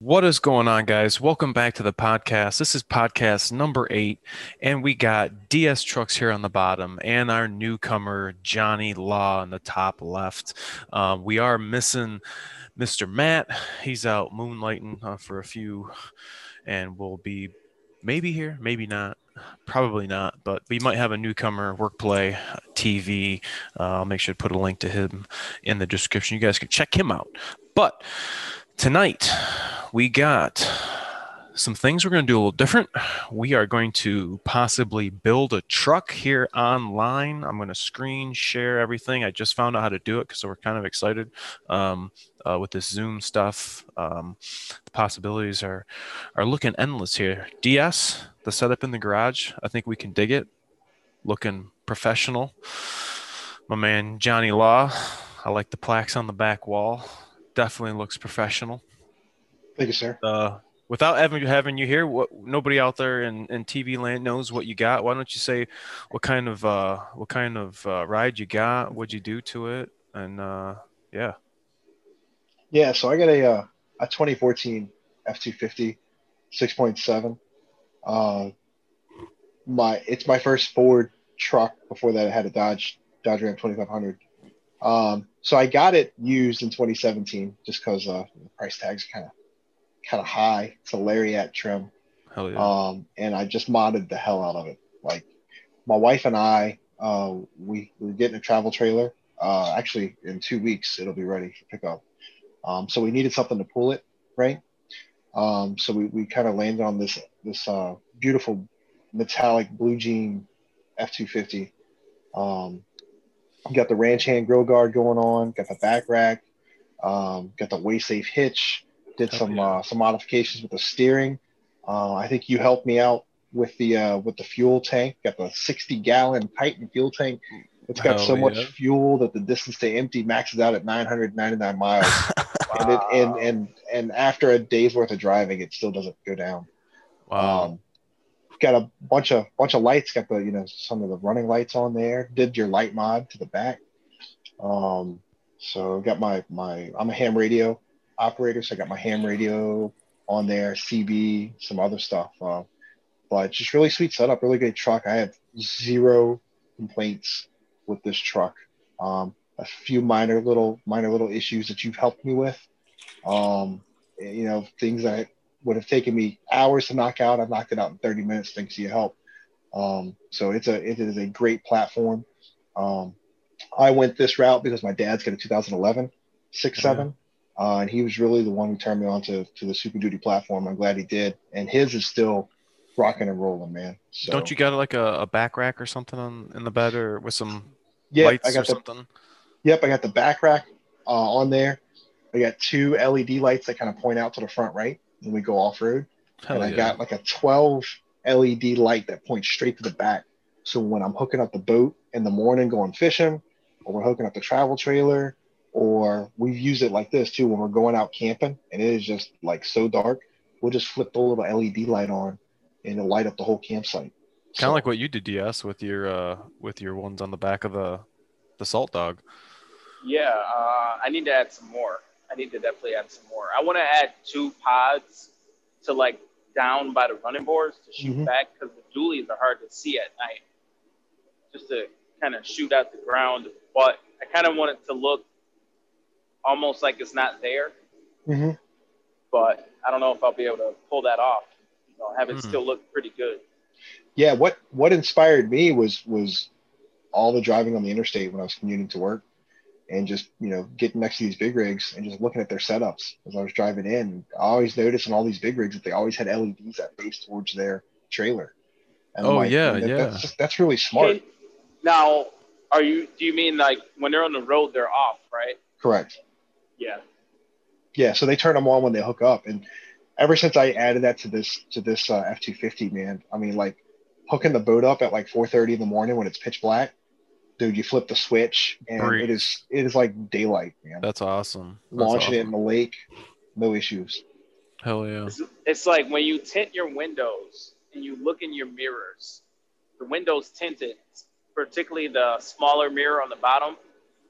What is going on, guys? Welcome back to the podcast. This is podcast number eight, and we got DS Trucks here on the bottom and our newcomer, Johnny Law, on the top left. Um, we are missing Mr. Matt. He's out moonlighting uh, for a few, and we'll be maybe here, maybe not. Probably not, but we might have a newcomer work play, TV. Uh, I'll make sure to put a link to him in the description. You guys can check him out. But tonight, we got some things we're going to do a little different. We are going to possibly build a truck here online. I'm going to screen share everything. I just found out how to do it because we're kind of excited um, uh, with this Zoom stuff. Um, the possibilities are are looking endless here. DS, the setup in the garage, I think we can dig it. Looking professional. My man Johnny Law, I like the plaques on the back wall. Definitely looks professional. Thank you, sir. Uh, without having having you here, what nobody out there in, in TV land knows what you got. Why don't you say what kind of uh, what kind of uh, ride you got? What'd you do to it? And uh, yeah, Yeah, so I got a uh, a 2014 F250 6.7. Uh, my it's my first Ford truck. Before that, I had a Dodge Dodge Ram 2500. Um, so I got it used in 2017 just because uh, the price tag's kind of kind of high. It's a Lariat trim. hell yeah. Um, and I just modded the hell out of it. Like my wife and I, uh, we we're getting a travel trailer. Uh, actually, in two weeks it'll be ready for pickup. Um, so we needed something to pull it, right? Um, so we, we kind of landed on this this uh, beautiful metallic blue jean F250. Um, got the ranch hand grill guard going on. Got the back rack. Um, got the Weigh Safe hitch. Did Oh, some yeah. uh, some modifications with the steering. Uh, I think you helped me out with the uh, with the fuel tank. Got the 60 gallon Titan fuel tank. It's got Hell so much fuel that the distance to empty maxes out at 999 miles. and, it, and and and after a day's worth of driving, it still doesn't go down. wow. Um, got a bunch of bunch of lights. Got the you know some of the running lights on there. Did your light mod to the back. Um, so got my my I'm a ham radio operator, so I got my ham radio on there, CB, some other stuff. Uh, but just really sweet setup, really good truck. I have zero complaints with this truck. Um, a few minor little minor little issues that you've helped me with. Um, you know, things that would have taken me hours to knock out. I've knocked it out in 30 minutes thanks to your help. Um, so it's a it is a great platform. Um, I went this route because my dad's got a 2011 six seven, uh, and he was really the one who turned me on to, to the Super Duty platform. I'm glad he did, and his is still rocking and rolling, man. So, Don't you got like a, a back rack or something on in the bed or with some Yeah, lights I or got the something? Yep, I got the back rack uh, on there. I got two LED lights that kind of point out to the front right when we go off road. Hell and I got like a 12 LED light that points straight to the back. So when I'm hooking up the boat in the morning going fishing, or we're hooking up the travel trailer, or we've used it like this too when we're going out camping and it is just like so dark, we'll just flip the little LED light on and it'll light up the whole campsite. Kind of like what you did, DS, with your uh with your ones on the back of the the salt dog. Yeah, uh, I need to add some more. I need to definitely add some more. I want to add two pods to like down by the running boards to shoot Mhm. back because the dualies are hard to see at night. Just to kind of shoot out the ground, but I kind of want it to look almost like it's not there. hmm But I don't know if I'll be able to pull that off. You know, have it Hmm. still look pretty good. yeah what what inspired me was was all the driving on the interstate when i was commuting to work and just you know getting next to these big rigs and just looking at their setups as i was driving in i always noticed in all these big rigs that they always had leds that face towards their trailer and I'm Oh, yeah, that- yeah. that's, just, that's really smart Can- now, are you? Do you mean like when they're on the road, they're off, right? correct Yeah. yeah so they turn them on when they hook up and ever since i added that to this to this uh, f-250 man i mean like hooking the boat up at like 4.30 in the morning when it's pitch black dude you flip the switch and Breeze. it is it is like daylight man That's awesome. That's launching it in the lake no issues Hell yeah. It's, it's like when you tint your windows and you look in your mirrors, the windows tinted, particularly the smaller mirror on the bottom,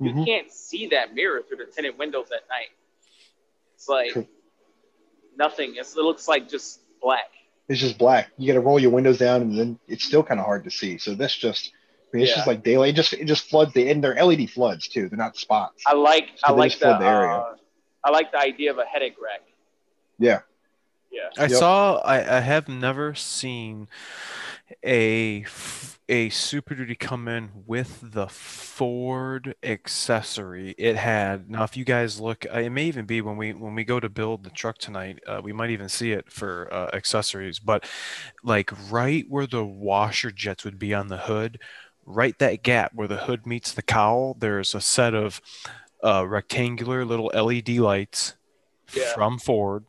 you Mhm. can't see that mirror through the tinted windows at night. It's like True. nothing. It's, it looks like just black. It's just black. You got to roll your windows down, and then it's still kind of hard to see. So this just, I mean, it's Yeah. just like daylight. It just it just floods the and they're LED floods too. They're not spots. I like So I like the, the area. uh, I like the idea of a headache rack. Yeah. Yeah. I Yep. saw. I, I have never seen a a Super Duty come in with the Ford accessory. It had now. If you guys look, uh, it may even be when we when we go to build the truck tonight. Uh, we might even see it for uh, accessories. But like right where the washer jets would be on the hood, right that gap where the hood meets the cowl, there's a set of uh, rectangular little LED lights Yeah. from Ford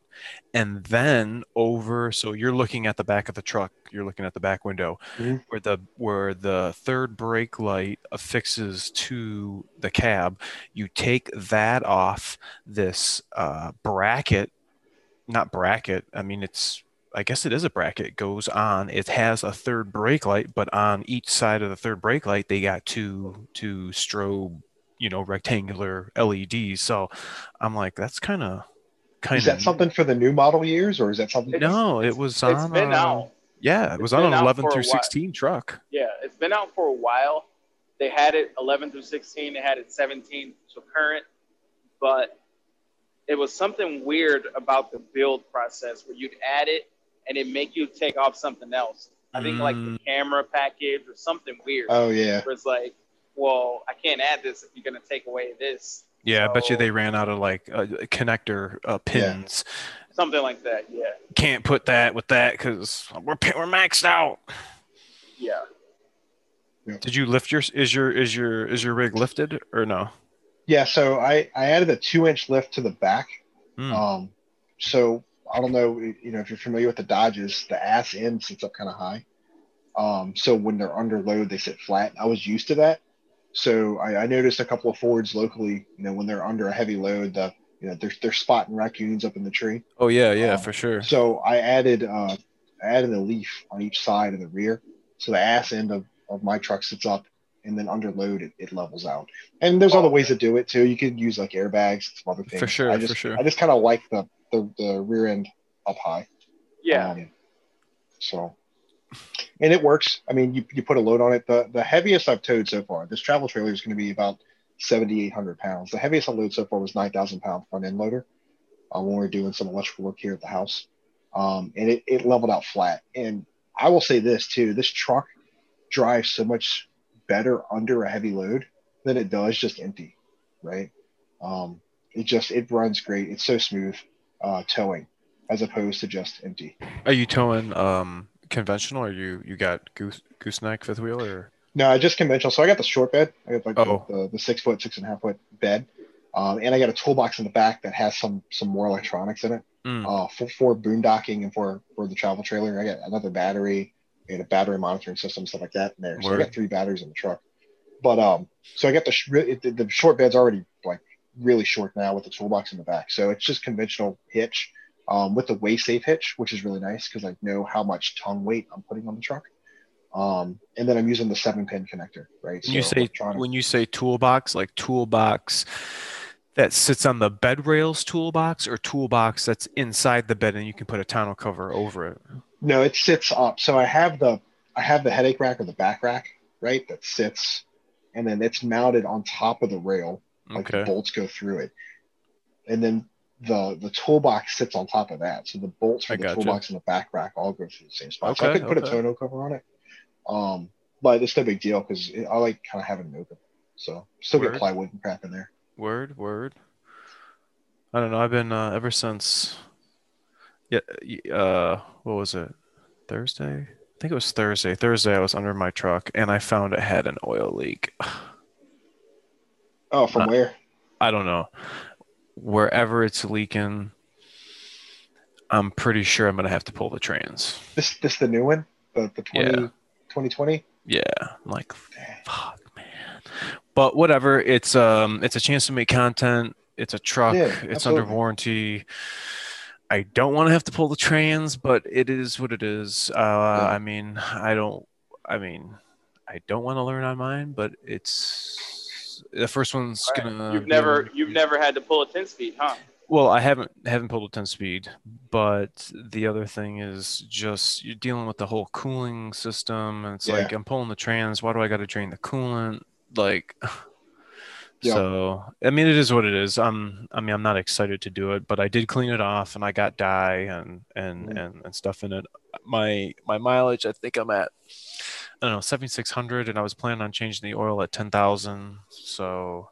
and then over so you're looking at the back of the truck you're looking at the back window Mhm. where the where the third brake light affixes to the cab you take that off this uh, bracket not bracket i mean it's i guess it is a bracket goes on it has a third brake light but on each side of the third brake light they got two two strobe you know rectangular leds so i'm like that's kind of kind of. Is that something for the new model years, or is that something? No, it it's- was It's on. been uh, out. Yeah, it it's was on an 11 through 16 truck. Yeah, it's been out for a while. They had it 11 through 16. They had it 17 so current, but it was something weird about the build process where you'd add it and it make you take off something else. I think like the Mm. camera package or something weird. Oh yeah. where it's like, well, I can't add this if you're gonna take away this. Yeah, I bet you they ran out of like uh, connector uh, pins. Something like that. Yeah. Can't put that with that because we're we're maxed out. Yeah. Did you lift your is your is your is your rig lifted or no? Yeah. So I I added a two inch lift to the back. Hmm. Um, so I don't know, you know, if you're familiar with the Dodges, the ass end sits up kind of high. Um, so when they're under load, they sit flat. I was used to that. So I, I noticed a couple of Fords locally, you know, when they're under a heavy load, the you know they're they're spotting raccoons up in the tree. Oh yeah, yeah, um, for sure. So I added uh, I added a leaf on each side of the rear, so the ass end of, of my truck sits up, and then under load it, it levels out. And there's other ways to do it too. You could use like airbags, some other things. For sure, I for just, sure. I just kind of like the, the the rear end up high. Yeah. Um, so, and it works. I mean, you, you put a load on it. The the heaviest I've towed so far, this travel trailer is going to be about 7,800 pounds. The heaviest I loaded so far was 9,000 pound front end loader uh, when we were doing some electrical work here at the house. Um, and it, it leveled out flat. And I will say this too this truck drives so much better under a heavy load than it does just empty, right? Um, it just, it runs great. It's so smooth uh, towing as opposed to just empty. Are you towing um conventional or you you got goose gooseneck fifth wheel or No, I just conventional. So I got the short bed. I got like the- Oh. the, the, six foot, six and a half foot bed, um, and I got a toolbox in the back that has some some more electronics in it Mm. uh, for for boondocking and for for the travel trailer. I got another battery and a battery monitoring system, stuff like that in there. So I got three batteries in the truck. But um, so I got the sh- the, the short bed's already like really short now with the toolbox in the back. So it's just conventional hitch. Um, with the Weigh Safe hitch, which is really nice because I know how much tongue weight I'm putting on the truck. Um, and then I'm using the seven pin connector, right? When you say when you say toolbox, like toolbox that sits on the bed rails toolbox or toolbox that's inside the bed and you can put a tonneau cover over it. no, it sits up. So I have the I have the headache rack or the back rack, right? That sits, and then it's mounted on top of the rail. Like the Okay. bolts go through it, and then the the toolbox sits on top of that. So the bolts for I the gotcha. toolbox and the back rack all go through the same spot. so I Okay, could put a okay. tonneau cover on it, um, but it's no big deal because I like kind of having it open. So still Word. get plywood and crap in there. Word, word. I don't know. I've been uh, ever since. Yeah. Uh, what was it? Thursday. I think it was Thursday. Thursday, I was under my truck and I found it had an oil leak. Oh, from Uh, where? I don't know. Wherever it's leaking, I'm pretty sure I'm gonna have to pull the trans. This this the new one, the the 20, Yeah. 2020. Yeah, I'm like, fuck, man. But whatever. It's um, it's a chance to make content. It's a truck. Yeah, it's under warranty. I don't want to have to pull the trans, but it is what it is. Uh, I mean, I don't. I mean, I don't want to learn on mine, but it's the first one's Right. gonna. You've never you've never had to pull a 10 speed, huh? Well, I haven't haven't pulled a 10 speed, but the other thing is just you're dealing with the whole cooling system, and it's Yeah. like I'm pulling the trans. Why do I got to drain the coolant? Like, Yeah. so I mean, it is what it is. I'm I mean, I'm not excited to do it, but I did clean it off, and I got dye and and Mhm. and, and stuff in it. My my mileage, I think I'm at I don't know 7600, and I was planning on changing the oil at 10,000. So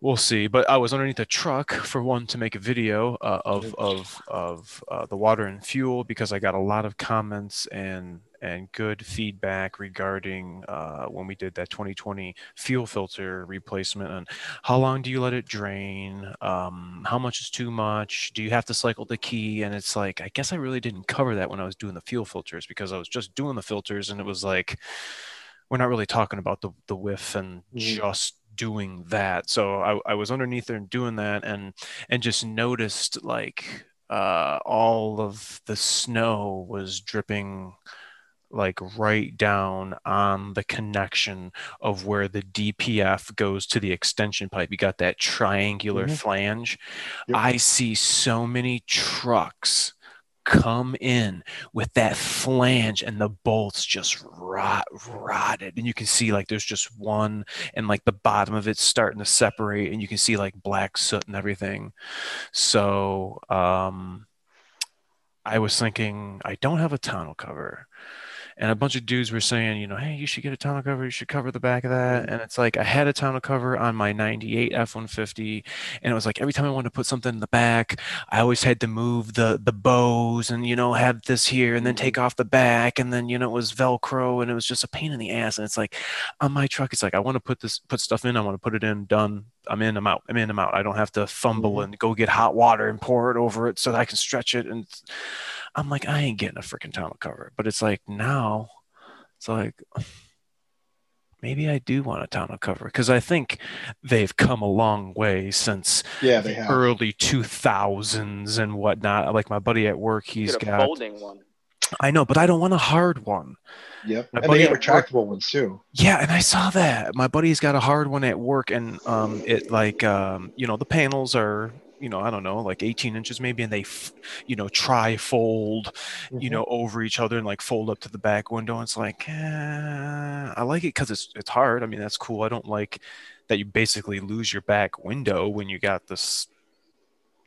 we'll see. But I was underneath a truck for one to make a video uh, of of of uh, the water and fuel because I got a lot of comments and and good feedback regarding uh, when we did that 2020 fuel filter replacement and how long do you let it drain? Um, how much is too much? Do you have to cycle the key? And it's like i guess i really didn't cover that when i was doing the fuel filters because i was just doing the filters and it was like we're not really talking about the, the whiff and Mhm. just doing that. So I, I was underneath there and doing that and and just noticed like uh, all of the snow was dripping like right down on the connection of where the DPF goes to the extension pipe. You got that triangular Mhm. flange. Yep. I see so many trucks come in with that flange and the bolts just rot rotted and you can see like there's just one and like the bottom of it's starting to separate and you can see like black soot and everything so um i was thinking i don't have a tonneau cover and a bunch of dudes were saying, you know, hey, you should get a tonneau cover. You should cover the back of that. And it's like I had a tonneau cover on my '98 F-150, and it was like every time I wanted to put something in the back, I always had to move the the bows and you know have this here and then take off the back, and then you know it was Velcro, and it was just a pain in the ass. And it's like on my truck, it's like I want to put this put stuff in, I want to put it in, done. I'm in, I'm out. I'm in, I'm out. I don't have to fumble Mhm. and go get hot water and pour it over it so that I can stretch it. And I'm like, I ain't getting a freaking tonneau cover. But it's like now, it's like maybe I do want a tonneau cover because I think they've come a long way since Yeah, they the have. early 2000s and whatnot. Like my buddy at work, he's Get a got. folding one. I know, but I don't want a hard one. Yep. My And buddy they have at work- retractable ones too. Yeah, and I saw that. My buddy's got a hard one at work, and um, it like um, you know the panels are you know I don't know like 18 inches maybe, and they f- you know try fold, you Mhm. know over each other and like fold up to the back window. And it's like eh, I like it because it's it's hard. I mean that's cool. I don't like that you basically lose your back window when you got this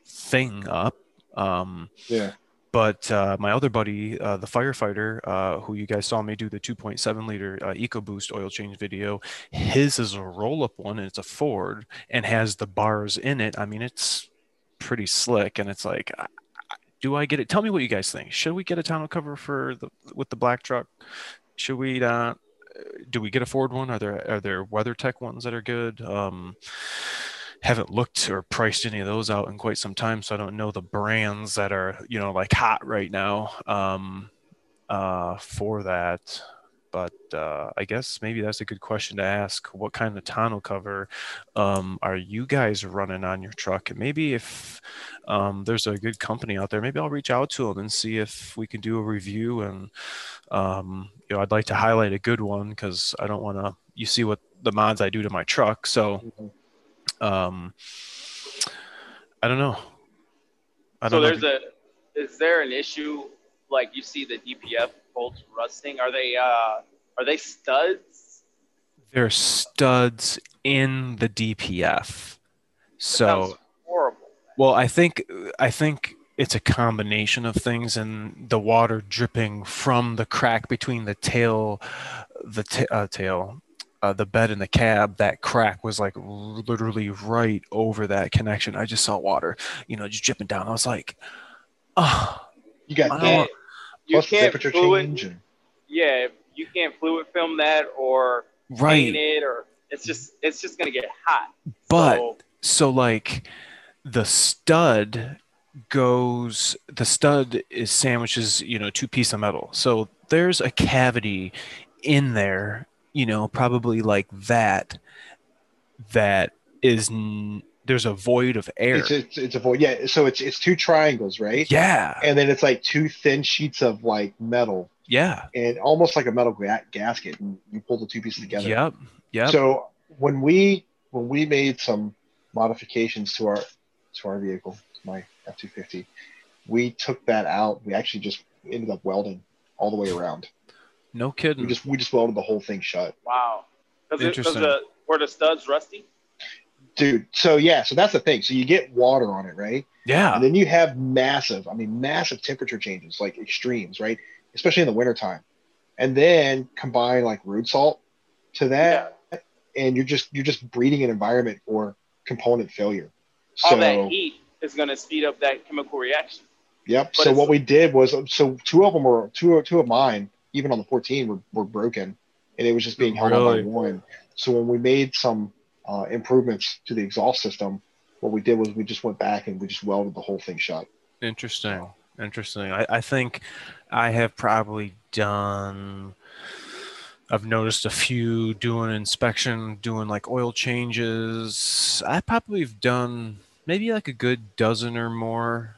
thing up. Um, Yeah. but uh, my other buddy, uh, the firefighter, uh, who you guys saw me do the 2.7 liter uh, EcoBoost oil change video, his is a roll up one and it's a Ford and has the bars in it. I mean, it's pretty slick and it's like, do I get it? Tell me what you guys think. Should we get a tonneau cover for the with the black truck? Should we? Uh, do we get a Ford one? Are there are there WeatherTech ones that are good? Um, haven't looked or priced any of those out in quite some time, so I don't know the brands that are you know like hot right now um, uh, for that. But uh, I guess maybe that's a good question to ask. What kind of tonneau cover um, are you guys running on your truck? And maybe if um, there's a good company out there, maybe I'll reach out to them and see if we can do a review. And um, you know, I'd like to highlight a good one because I don't want to. You see what the mods I do to my truck, so Mhm. um, I don't know. I So don't know. there's a. Is there an issue like you see the DPF bolts rusting? Are they uh are they studs? They're studs in the DPF. That So, sounds horrible. well, I think I think it's a combination of things, and the water dripping from the crack between the tail, the ta- uh, tail, uh, the bed and the cab. That crack was like r- literally right over that connection. I just saw water, you know, just dripping down. I was like, oh, You got I don't that. want- You Plus can't temperature fluid. change. And, Yeah, you can't fluid film that or paint right. it or it's just it's just gonna get hot. But So, so like the stud goes the stud is sandwiches you know two piece of metal so there's a cavity in there you know probably like that that is n- there's a void of air it's, it's it's a void. Yeah. So it's it's two triangles, right? yeah And then it's like two thin sheets of like metal yeah and almost like a metal ga- gasket, and you pull the two pieces together. yep yep So when we when we made some modifications to our to our vehicle, my F two fifty. We took that out. We actually just ended up welding all the way around. No kidding. We kidding. just we just welded the whole thing shut. Wow. Because Interesting. the were the studs rusty? Dude, so yeah, so that's the thing. So you get water on it, right? yeah. And then you have massive, I mean, massive temperature changes, like extremes, right? Especially in the wintertime. And then combine like root salt to that, and you're just you're just breeding an environment for component failure. All So that heat is going to speed up that chemical reaction. yep. But So what we did was um, so two of them were two two of mine, even on the 14, were, were broken, and it was just being held Really? on by one. So when we made some uh, improvements to the exhaust system, what we did was we just went back and we just welded the whole thing shut. Interesting. Interesting. I, I think I have probably done. I've noticed a few doing inspection, doing like oil changes. I probably have done maybe like a good dozen or more.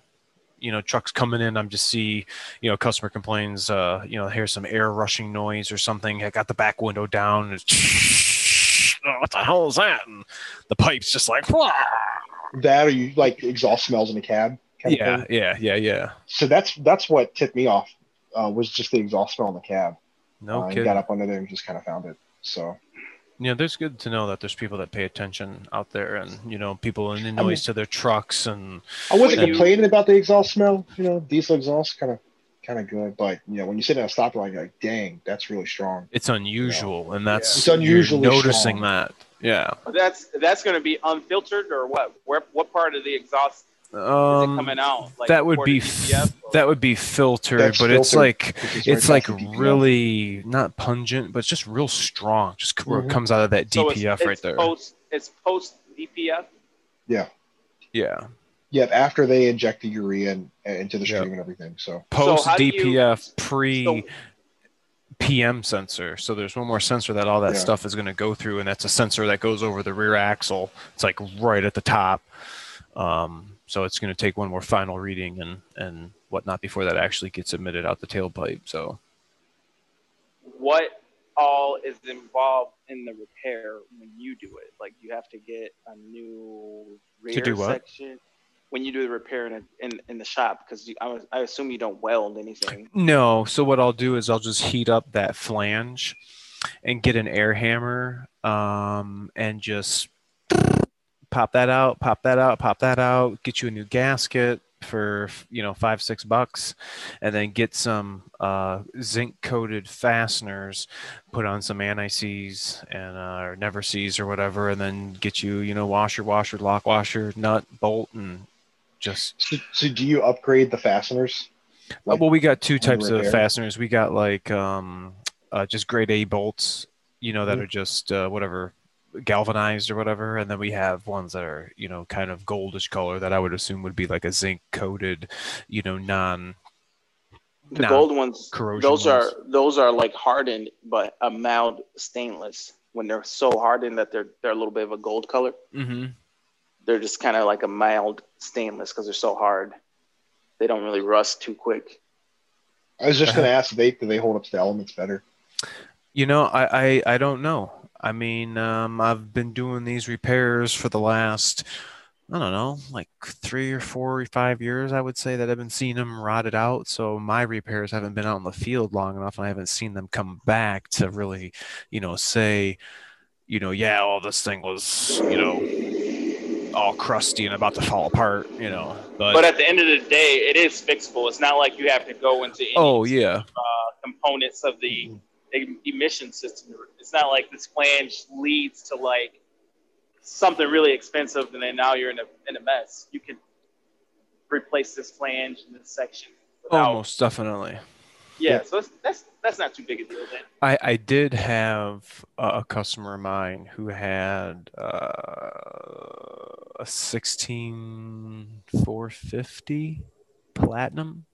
You know, trucks coming in. I'm just see, you know, customer complains. Uh, you know, here's some air rushing noise or something. I got the back window down. It's, oh, what the hell is that? And the pipe's just like, "Wah." That or you like exhaust smells in the cab. yeah, yeah, yeah, yeah. So that's that's what tipped me off. Uh, was just the exhaust smell in the cab. No uh, kidding. got up under there and just kind of found it. So you know, there's good to know that there's people that pay attention out there, and you know, people in the mean- noise to their trucks, and I wasn't complaining about the exhaust smell. You know, diesel exhaust kind of kind of good, but you know, when you sit at a stoplight, you're like, dang, that's really strong. it's unusual, and that's It's you're unusually noticing strong. that. Yeah, that's that's going to be unfiltered or what? Where what part of the exhaust is um, it coming out? Like that would be f- or- that would be filtered, That's but it's filtered. like It's, just it's like past the DPF. really not pungent, but it's just real strong. Just c- where it Mhm. comes out of that so it's- DPF it's right there. Post, it's post DPF. Yeah. Yeah, Yep, after they inject the urea in, into the Yeah. stream and everything. So post how do you- DPF, pre So- PM sensor. So there's one more sensor that all that Yeah. stuff is going to go through, and that's a sensor that goes over the rear axle. It's like right at the top. Um, so it's going to take one more final reading and and whatnot before that actually gets emitted out the tailpipe. So What all is involved in the repair when you do it? Like you have to get a new rear do what? section when you do the repair in, a, in, in the shop because I, I assume you don't weld anything. no. So what I'll do is I'll just heat up that flange and get an air hammer um, and just pop that out, pop that out, pop that out, get you a new gasket for you know five six bucks and then get some uh, zinc coated fasteners put on some anti-seize and uh, or never seize or whatever and then get you you know washer washer lock washer nut bolt and just so, so do you upgrade the fasteners? uh, well we got two types of fasteners we got like um uh, just grade a bolts you know that Mhm. are just uh, whatever galvanized or whatever and then we have ones that are you know kind of goldish color that i would assume would be like a zinc coated you know non The non- gold ones, corrosion those ones. are those are like hardened, but a mild stainless. When they're so hardened that they're they're a little bit of a gold color, mm-hmm. They're just kind of like a mild stainless because they're so hard. They don't really rust too quick. I was just going to ask, do they do they hold up to the elements better? You know, I, I, I don't know. I mean, um, I've been doing these repairs for the last, I don't know, like three or four or five years, I would say that I've been seeing them rotted out. So my repairs haven't been out in the field long enough and I haven't seen them come back to really, you know, say, you know, yeah, all this thing was, you know, all crusty and about to fall apart, you know. But, But at the end of the day, it is fixable. It's not like you have to go into any oh, yeah. uh, components of the e- emission system. It's not like this flange leads to like something really expensive, and then now you're in a in a mess. You can replace this flange in this section. Without, Almost definitely. Yeah, so it's, that's that's not too big a deal then. I, I did have a, customer of mine who had uh, a 16450 platinum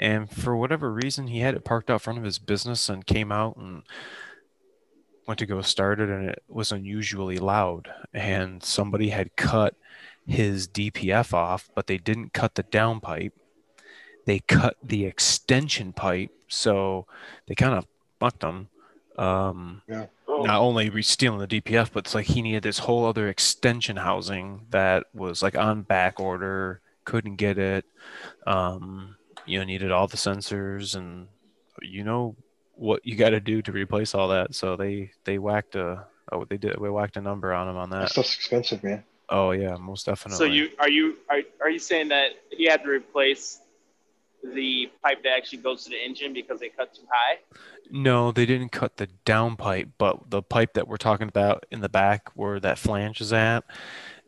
and for whatever reason he had it parked out front of his business and came out and went to go start it and it was unusually loud. And somebody had cut his DPF off but they didn't cut the downpipe they cut the extension pipe so they kind of fucked them um Oh, not only were stealing the DPF, but it's like he needed this whole other extension housing that was like on back order, couldn't get it. Um, you know, needed all the sensors and you know what you got to do to replace all that. So they they whacked a oh they did we whacked a number on him on That that. stuff's expensive, man. Oh yeah, most definitely. So you are you are, are you saying that he had to replace the pipe that actually goes to the engine because they cut too high? No, they didn't cut the down pipe, but the pipe that we're talking about in the back where that flange is at,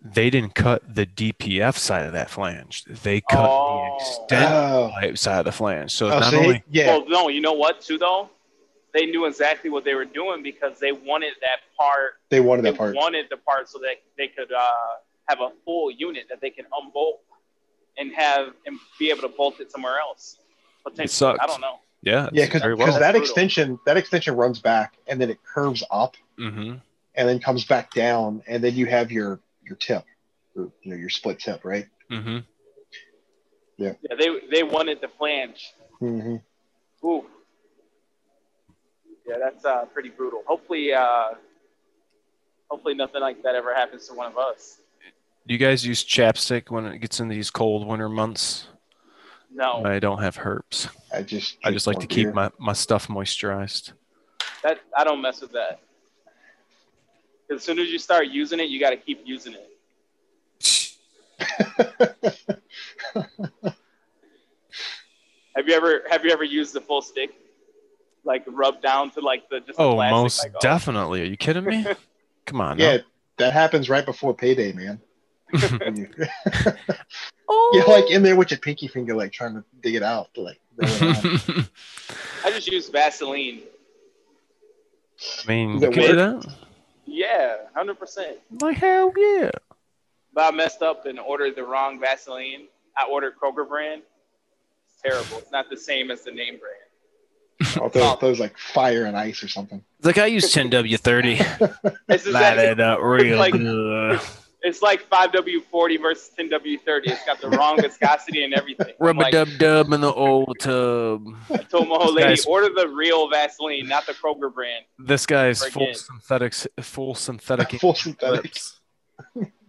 they didn't cut the DPF side of that flange. They cut Oh. the extent Oh, pipe side of the flange. So oh not see? only yeah. Well, no, you know what? Too though, they knew exactly what they were doing because they wanted that part. they wanted They that part. wanted the part so that they could uh, have a full unit that they can unbolt and have and be able to bolt it somewhere else. Potentially, sucks. I don't know. yeah, Yeah, it's because well. That brutal. extension that extension runs back and then it curves up hmm and then comes back down and then you have your your tip, or, you know, your split tip, right? hmm Yeah, they they wanted the flange. Mm-hmm. Ooh. Yeah, that's uh, pretty brutal. Hopefully, uh, hopefully nothing like that ever happens to one of us. Do you guys use chapstick when it gets in these cold winter months? No, I don't have herpes. I just I just like to keep more my, my stuff moisturized. that I don't mess with that. As soon as you start using it, you got to keep using it. Have you ever have you ever used the full stick, like rub down to like the just the Oh, plastic, most like, oh. definitely. Are you kidding me? Come on. yeah, now. that happens right before payday, man. When you- Oh. You're like in there with your pinky finger, like trying to dig it out, like roll it on. I just use Vaseline. I mean, Does you can do that. Yeah, hundred percent. Like hell yeah. But I messed up and ordered the wrong Vaseline. I ordered Kroger brand. It's terrible. It's not the same as the name brand. I thought that was like fire and ice or something. It's like I use 10W30. It's Light it up real like- good. it's like 5W40 versus 10W30. It's got the wrong viscosity and everything. I'm Rubber like, dub dub in the old tub. I told my whole lady, order the real Vaseline, not the Kroger brand. This guy's Forget. full synthetics, full synthetic. Full synthetic. lips.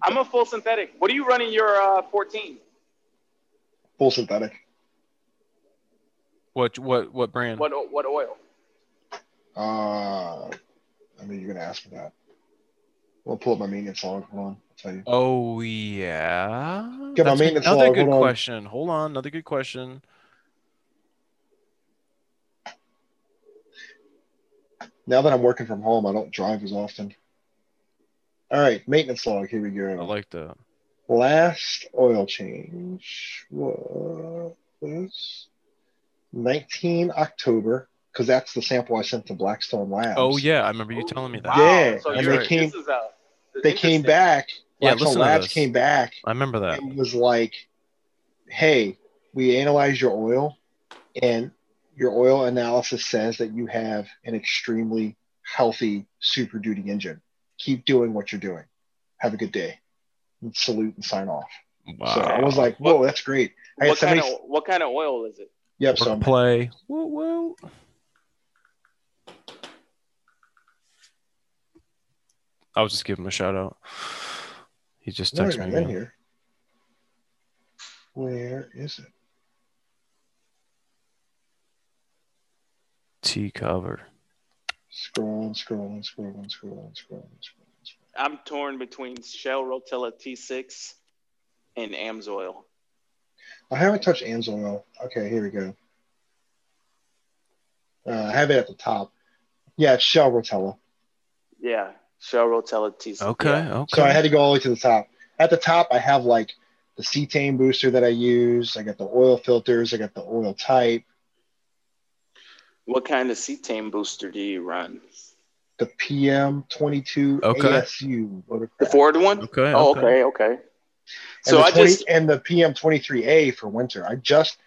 I'm a full synthetic. What are you running your uh, 14? Full synthetic. What what what brand? What what oil? Uh, I mean, you're gonna ask me that. We'll pull up my maintenance log. Hold on, I'll tell you. Oh yeah. Get my maintenance another log, good hold on. question. Hold on, another good question. Now that I'm working from home, I don't drive as often. All right, maintenance log. Here we go. I like that. Last oil change was 19 October because that's the sample I sent to Blackstone Labs. Oh yeah, I remember you telling me that. Yeah, So and you're, they came- this is a, They came back. Yeah, Blackstone listen to Labs this. came back I remember that. and was like, "Hey, we analyzed your oil, and your oil analysis says that you have an extremely healthy Super Duty engine. Keep doing what you're doing. Have a good day." And salute and sign off. Wow. So I was like, "Whoa, that's great." I had What kind of what kind of oil is it? Yep. So I'm- play. Woo woo. I was just giving him a shout out. He just texted me. I in here? Where is it? T cover. Scrolling, scrolling, scrolling, scrolling, scrolling, scrolling. scrolling. I'm torn between Shell Rotella T6 and Amsoil. I haven't touched Amsoil. Okay, here we go. Uh, I have it at the top. Yeah, it's Shell Rotella. Yeah, Shell Rotella T6. Okay, Yeah. okay. So I had to go all the way to the top. At the top, I have like the cetane booster that I use. I got the oil filters. I got the oil type, What kind of cetane booster do you run? the PM22 Okay. ASU. The Motorcraft. Ford one? Okay. Oh, okay. okay, okay. And So the I 20 just and the PM23A for winter. I just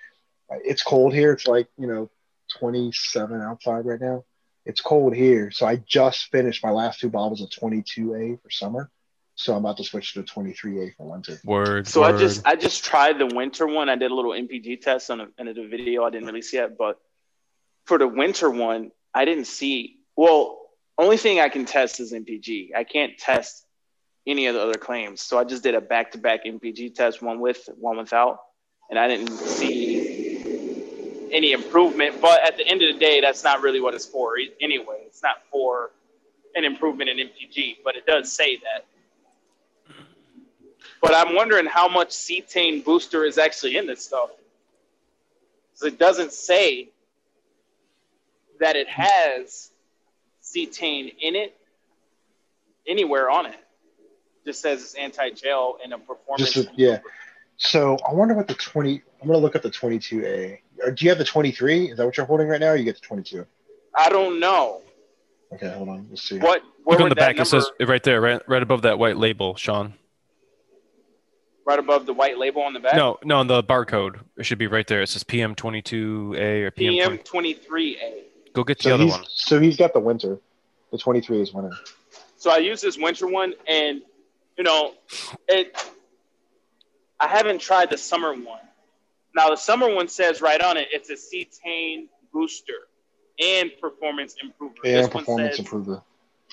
it's cold here. It's like you know 27 outside right now. It's cold here, so I just finished my last two bottles of 22A for summer. So I'm about to switch to 23A for winter. Word. so word. I just I just tried the winter one. I did a little MPG test on a, in a video I didn't release yet, but for the winter one, I didn't see. Well, only thing I can test is MPG. I can't test any of the other claims. So I just did a back to back MPG test, one with, one without, and I didn't see any improvement. But at the end of the day, that's not really what it's for anyway. It's not for an improvement in MPG, but it does say that. But I'm wondering how much cetane booster is actually in this stuff. Because it doesn't say that it has cetane in it anywhere on it. Just says it's anti-gel and a performance. Just yeah. So I wonder what the 20. I'm gonna look at the 22A. Or do you have the 23? Is that what you're holding right now? Or you get the 22? I don't know. Okay, hold on. Let's see. What? Where Look on the that back. It says right there, right, right above that white label, Sean. right above the white label on the back. No, no, on the barcode. It should be right there. It says PM22A or PM. PM23A. Go get the So other one. so he's got the winter. The 23 is winter. So I use this winter one, and you know, it. I haven't tried the summer one. Now the summer one says right on it, it's a cetane booster and performance improver. And this one performance says improver.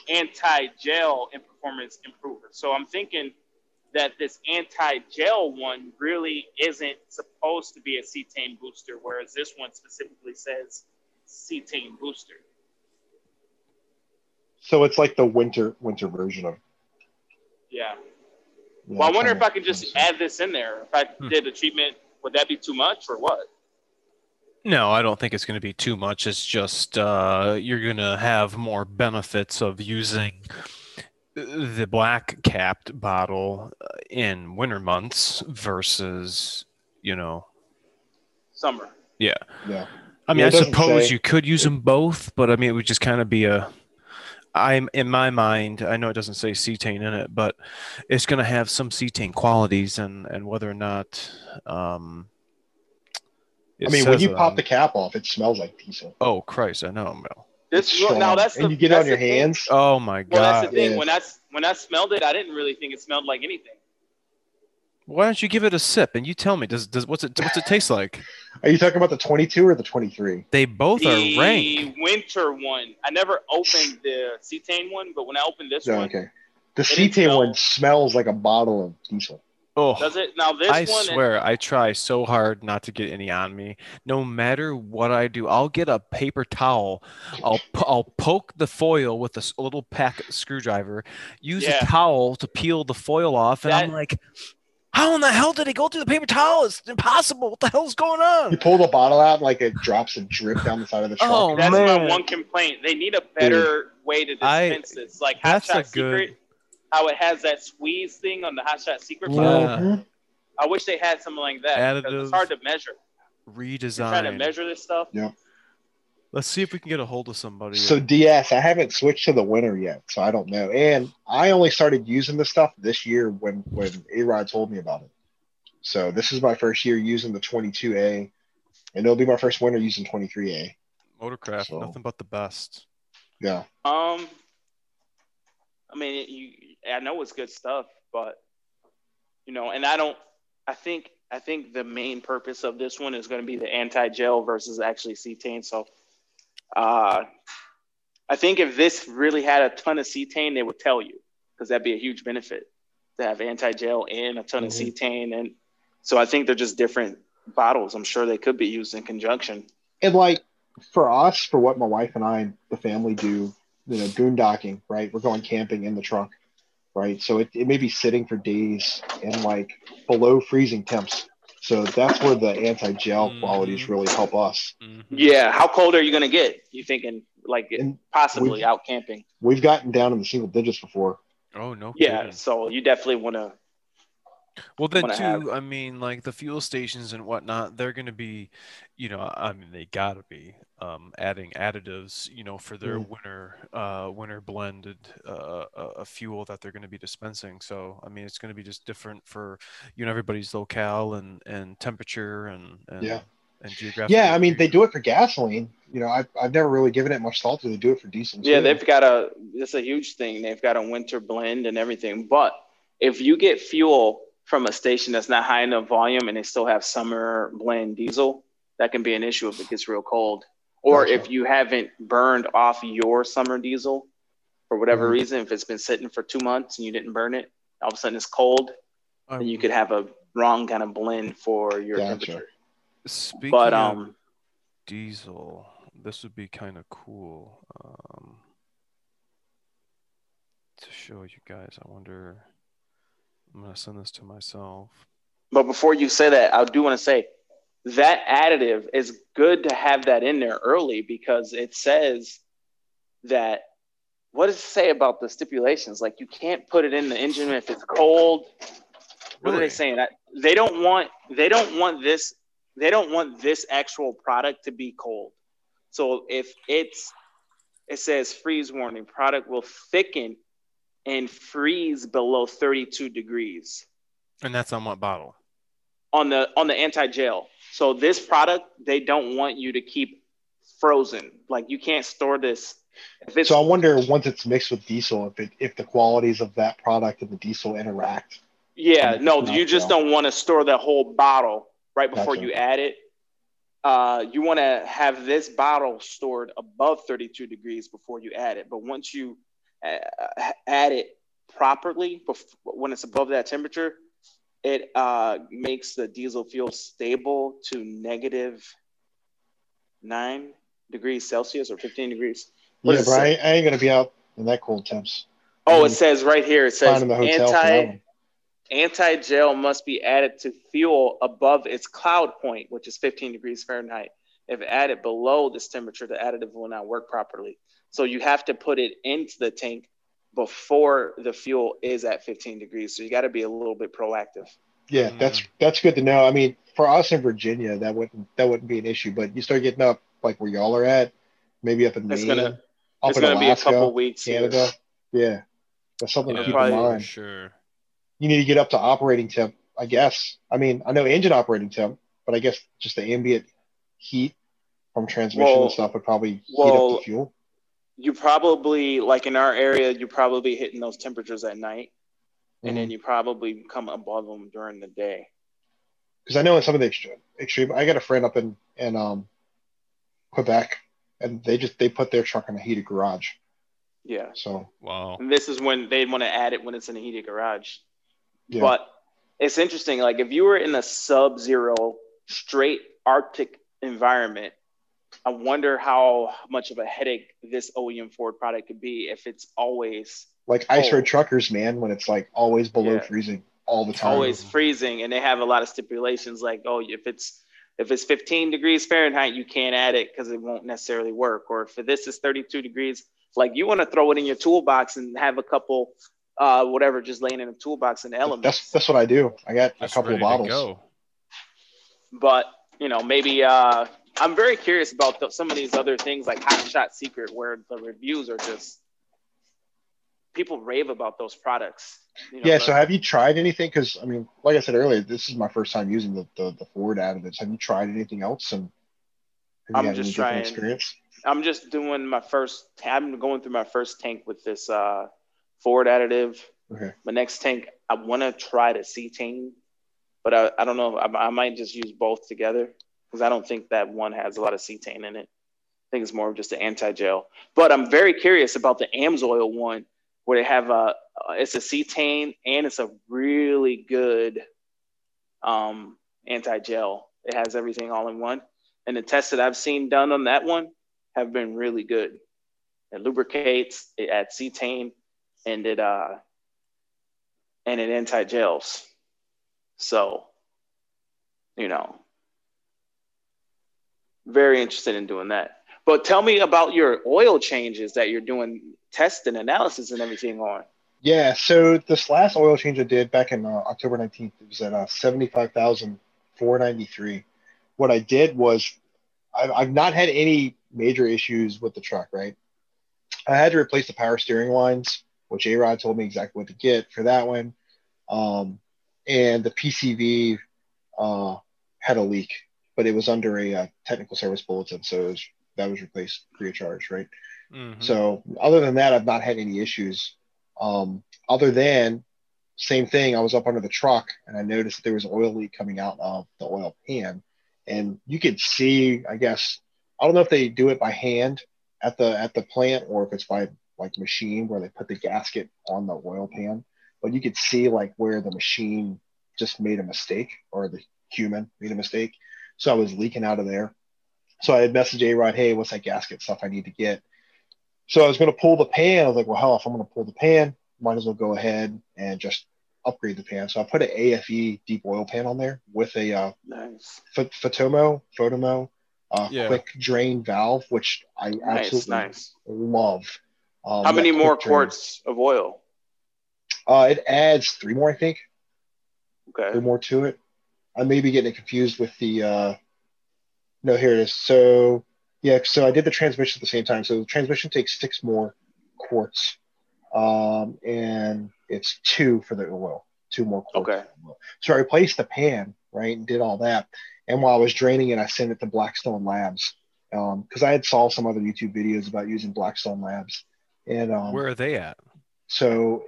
anti-gel and performance improver. So I'm thinking that this anti-gel one really isn't supposed to be a cetane booster, whereas this one specifically says cetane booster. So it's like the winter winter version of. Yeah. Yeah, Well, I wonder if I to- could just add this in there. If I Hmm. did the treatment, would that be too much or what? No, I don't think it's going to be too much. It's just uh, you're going to have more benefits of using the black capped bottle uh, in winter months versus, you know, Summer. see. Yeah. I mean, Yeah, I suppose say. you could use them both, but I mean, it would just kind of be a. I'm in my mind. I know it doesn't say cetane in it, but it's going to have some cetane qualities, and and whether or not. Um, it I mean, when you pop on- the cap off, it smells like diesel. Oh Christ! I know, Mel. This It's now strong. that's the and you get it that's on your the thing. hands. Oh my Well, that's God! the thing. Yeah. When I s- when I smelled it, I didn't really think it smelled like anything. Why don't you give it a sip and you tell me? Does does what's it what's it taste like? Are you talking about the 22 or the 23? They both are the rank. winter one. I never opened the cetane one, but when I opened this No, one, okay. The didn't cetane smell- one smells like a bottle of diesel. Oh, does it? Now this one I one, swear, I try so hard not to get any on me. No matter what I do, I'll get a paper towel. I'll I'll poke the foil with a little pack screwdriver. Use Yeah. a towel to peel the foil off, and I'm like, how in the hell did he go through the paper towel? It's impossible. What the hell's going on? You on? pull the bottle out, like it drops and drip down the side of the truck. Oh, that's man. my one complaint. They need a better way to I- dispense this. Like Hot that's a Shot good- Secret, how it has that squeeze thing on the Hot Shot Secret Yeah. bottle. I wish they had something like that because Additives. it's hard to measure. You're trying to measure this stuff. Let's see if we can get a hold of somebody. So DS, I haven't switched to the winter yet, so I don't know. And I only started using the stuff this year when when A Rod told me about it. So this is my first year using the 22A, and it'll be my first winter using 23A. Motorcraft, So- nothing but the best. Yeah, Um, I mean, you, I know it's good stuff, but you know, and I don't. I think I think the main purpose of this one is going to be the anti-gel versus actually cetane. So, uh, I think if this really had a ton of cetane, they would tell you because that'd be a huge benefit to have anti-gel and a ton Mhm. of cetane. And so I think they're just different bottles. I'm sure they could be used in conjunction. and like for us, for what my wife and I, the family do, you know, boondocking, right? We're going camping in the trunk, right? So it, it may be sitting for days in like below freezing temps. So that's where the anti-gel Mhm. qualities really help us. Mhm. Yeah. How cold are you going to get? You thinking like And possibly out camping? we've gotten down in the single digits before. Oh no. Yeah. kidding. So you definitely want to. Well, then too, have- I mean, like the fuel stations and whatnot, they're going to be, you know, I mean, they got to be um, adding additives, you know, for their Mm. winter, uh, winter blended uh, uh, uh, fuel that they're going to be dispensing. So, I mean, it's going to be just different for, you know, everybody's locale and and temperature and and, Yeah. and geographic. Yeah, I mean they do it for gasoline. You know, I've, I've never really given it much thought to. They do it for diesel. Yeah, too. they've got a. It's a huge thing. They've got a winter blend and everything. But if you get fuel from a station that's not high enough volume and they still have summer blend diesel, that can be an issue if it gets real cold. Or Gotcha. if you haven't burned off your summer diesel for whatever Mhm. reason, if it's been sitting for two months and you didn't burn it, all of a sudden it's cold, Um, then you could have a wrong kind of blend for your Gotcha. temperature. Speaking But of um, diesel, this would be kind of cool um, to show you guys. I wonder. I'm gonna send this to myself. but before you say that, I do want to say that additive is good to have that in there early because it says that what does it say about the stipulations? Like you can't put it in the engine if it's cold. What are they saying? That they don't want they don't want this they don't want this actual product to be cold. So if it's it says freeze warning, product will thicken and freeze below 32 degrees And that's on what bottle? On the on the anti-gel. So this product they don't want you to keep frozen. Like you can't store this So I wonder once it's mixed with diesel, if it if the qualities of that product and the diesel interact. Yeah, no, you just gel. don't want to store the whole bottle right before Gotcha. you add it. Uh, you want to have this bottle stored above 32 degrees before you add it. But once you uh, add it properly, when it's above that temperature, it uh, makes the diesel fuel stable to negative nine degrees Celsius or 15 degrees. What yeah, but I. I ain't gonna be out in that cold temps. Oh, it says right here. It says Finding the hotel for that anti anti gel must be added to fuel above its cloud point, which is 15 degrees Fahrenheit. If added below this temperature, the additive will not work properly. So you have to put it into the tank before the fuel is at 15 degrees. So you got to be a little bit proactive. Yeah, Mm. that's that's good to know. I mean, for us in Virginia, that wouldn't that wouldn't be an issue. But you start getting up like where y'all are at, maybe up in It's Maine, gonna- up it's in going to be a Alaska, couple weeks here. Canada. Yeah, that's something Yeah, to keep probably- in mind. sure. You need to get up to operating temp, I guess. I mean, I know engine operating temp, but I guess just the ambient heat from transmission Well- and stuff would probably heat well, up the fuel. You probably, like in our area, you're probably hitting those temperatures at night. And then you probably come above them during the day. because I know in some of the extreme, extreme, I got a friend up in in um, Quebec, and they just they put their truck in a heated garage. Yeah. So Wow. And this is when they'd want to add it when it's in a heated garage. Yeah. But it's interesting. Like if you were in a sub-zero, straight Arctic environment, I wonder how much of a headache this OEM Ford product could be if it's always like ice road truckers, man, when it's like always below Yeah. freezing all the time. always freezing, and they have a lot of stipulations like, oh, if it's if it's 15 degrees Fahrenheit, you can't add it because it won't necessarily work. Or if this is 32 degrees, like you want to throw it in your toolbox and have a couple, uh, whatever, just laying in a toolbox in the elements. That's that's what I do. I got Just a couple of bottles. go. but you know maybe uh i'm very curious about the, some of these other things like hot shot secret where the reviews are just people rave about those products you know, Yeah. the- So have you tried anything? Because I mean, like I said earlier, this is my first time using the the, the Ford additives. Have you tried anything else? And I'm just trying- experience? i'm just doing my first i'm going through my first tank with this uh ford additive Okay. my next tank i want to try the cetane but I, I don't know I, I might just use both together because i don't think that one has a lot of cetane in it. I think it's more of just an anti-gel but i'm very curious about the amsoil one where they have a it's a cetane and it's a really good um, anti-gel it has everything all in one. And the tests that i've seen done on that one have been really good. It lubricates it adds cetane and it uh and it anti-gels so you know very interested in doing that but tell me about your oil changes that you're doing test and analysis and everything on Yeah. So this last oil change I did back in uh, October 19th, it was at uh, 75,493. What I did was I've, I've not had any major issues with the truck, right? I had to replace the power steering lines, which A-Rod told me exactly what to get for that one. Um, and the PCV uh, had a leak, but it was under a uh, technical service bulletin. So it was, that was replaced free of charge, right? Mhm. So other than that, I've not had any issues. Um, other than same thing, I was up under the truck and I noticed there was oil leak coming out of the oil pan, and you could see, I guess, I don't know if they do it by hand at the at the plant or if it's by like machine where they put the gasket on the oil pan, but you could see like where the machine just made a mistake or the human made a mistake. So I was leaking out of there. So I had messaged A Rod, hey, what's that gasket stuff I need to get? So I was going to pull the pan. I was like, well, hell, if I'm going to pull the pan, might as well go ahead and just upgrade the pan. So I put an AFE deep oil pan on there with a uh, Nice. F- Photomo, Photomo, uh, Yeah. quick drain valve, which I Nice, absolutely nice. love. Um, How many quick more drain. quarts of oil? Uh, it adds three more, I think. Okay. Three more to it. I may be getting it confused with the. Uh, no, here it is. So yeah, so I did the transmission at the same time. So the transmission takes six more quarts, um, and it's two for the oil. Two more quarts. Okay. So I replaced the pan, right, and did all that. And while I was draining it, I sent it to Blackstone Labs because I had saw some other YouTube videos about using Blackstone Labs, and um, Where are they at? so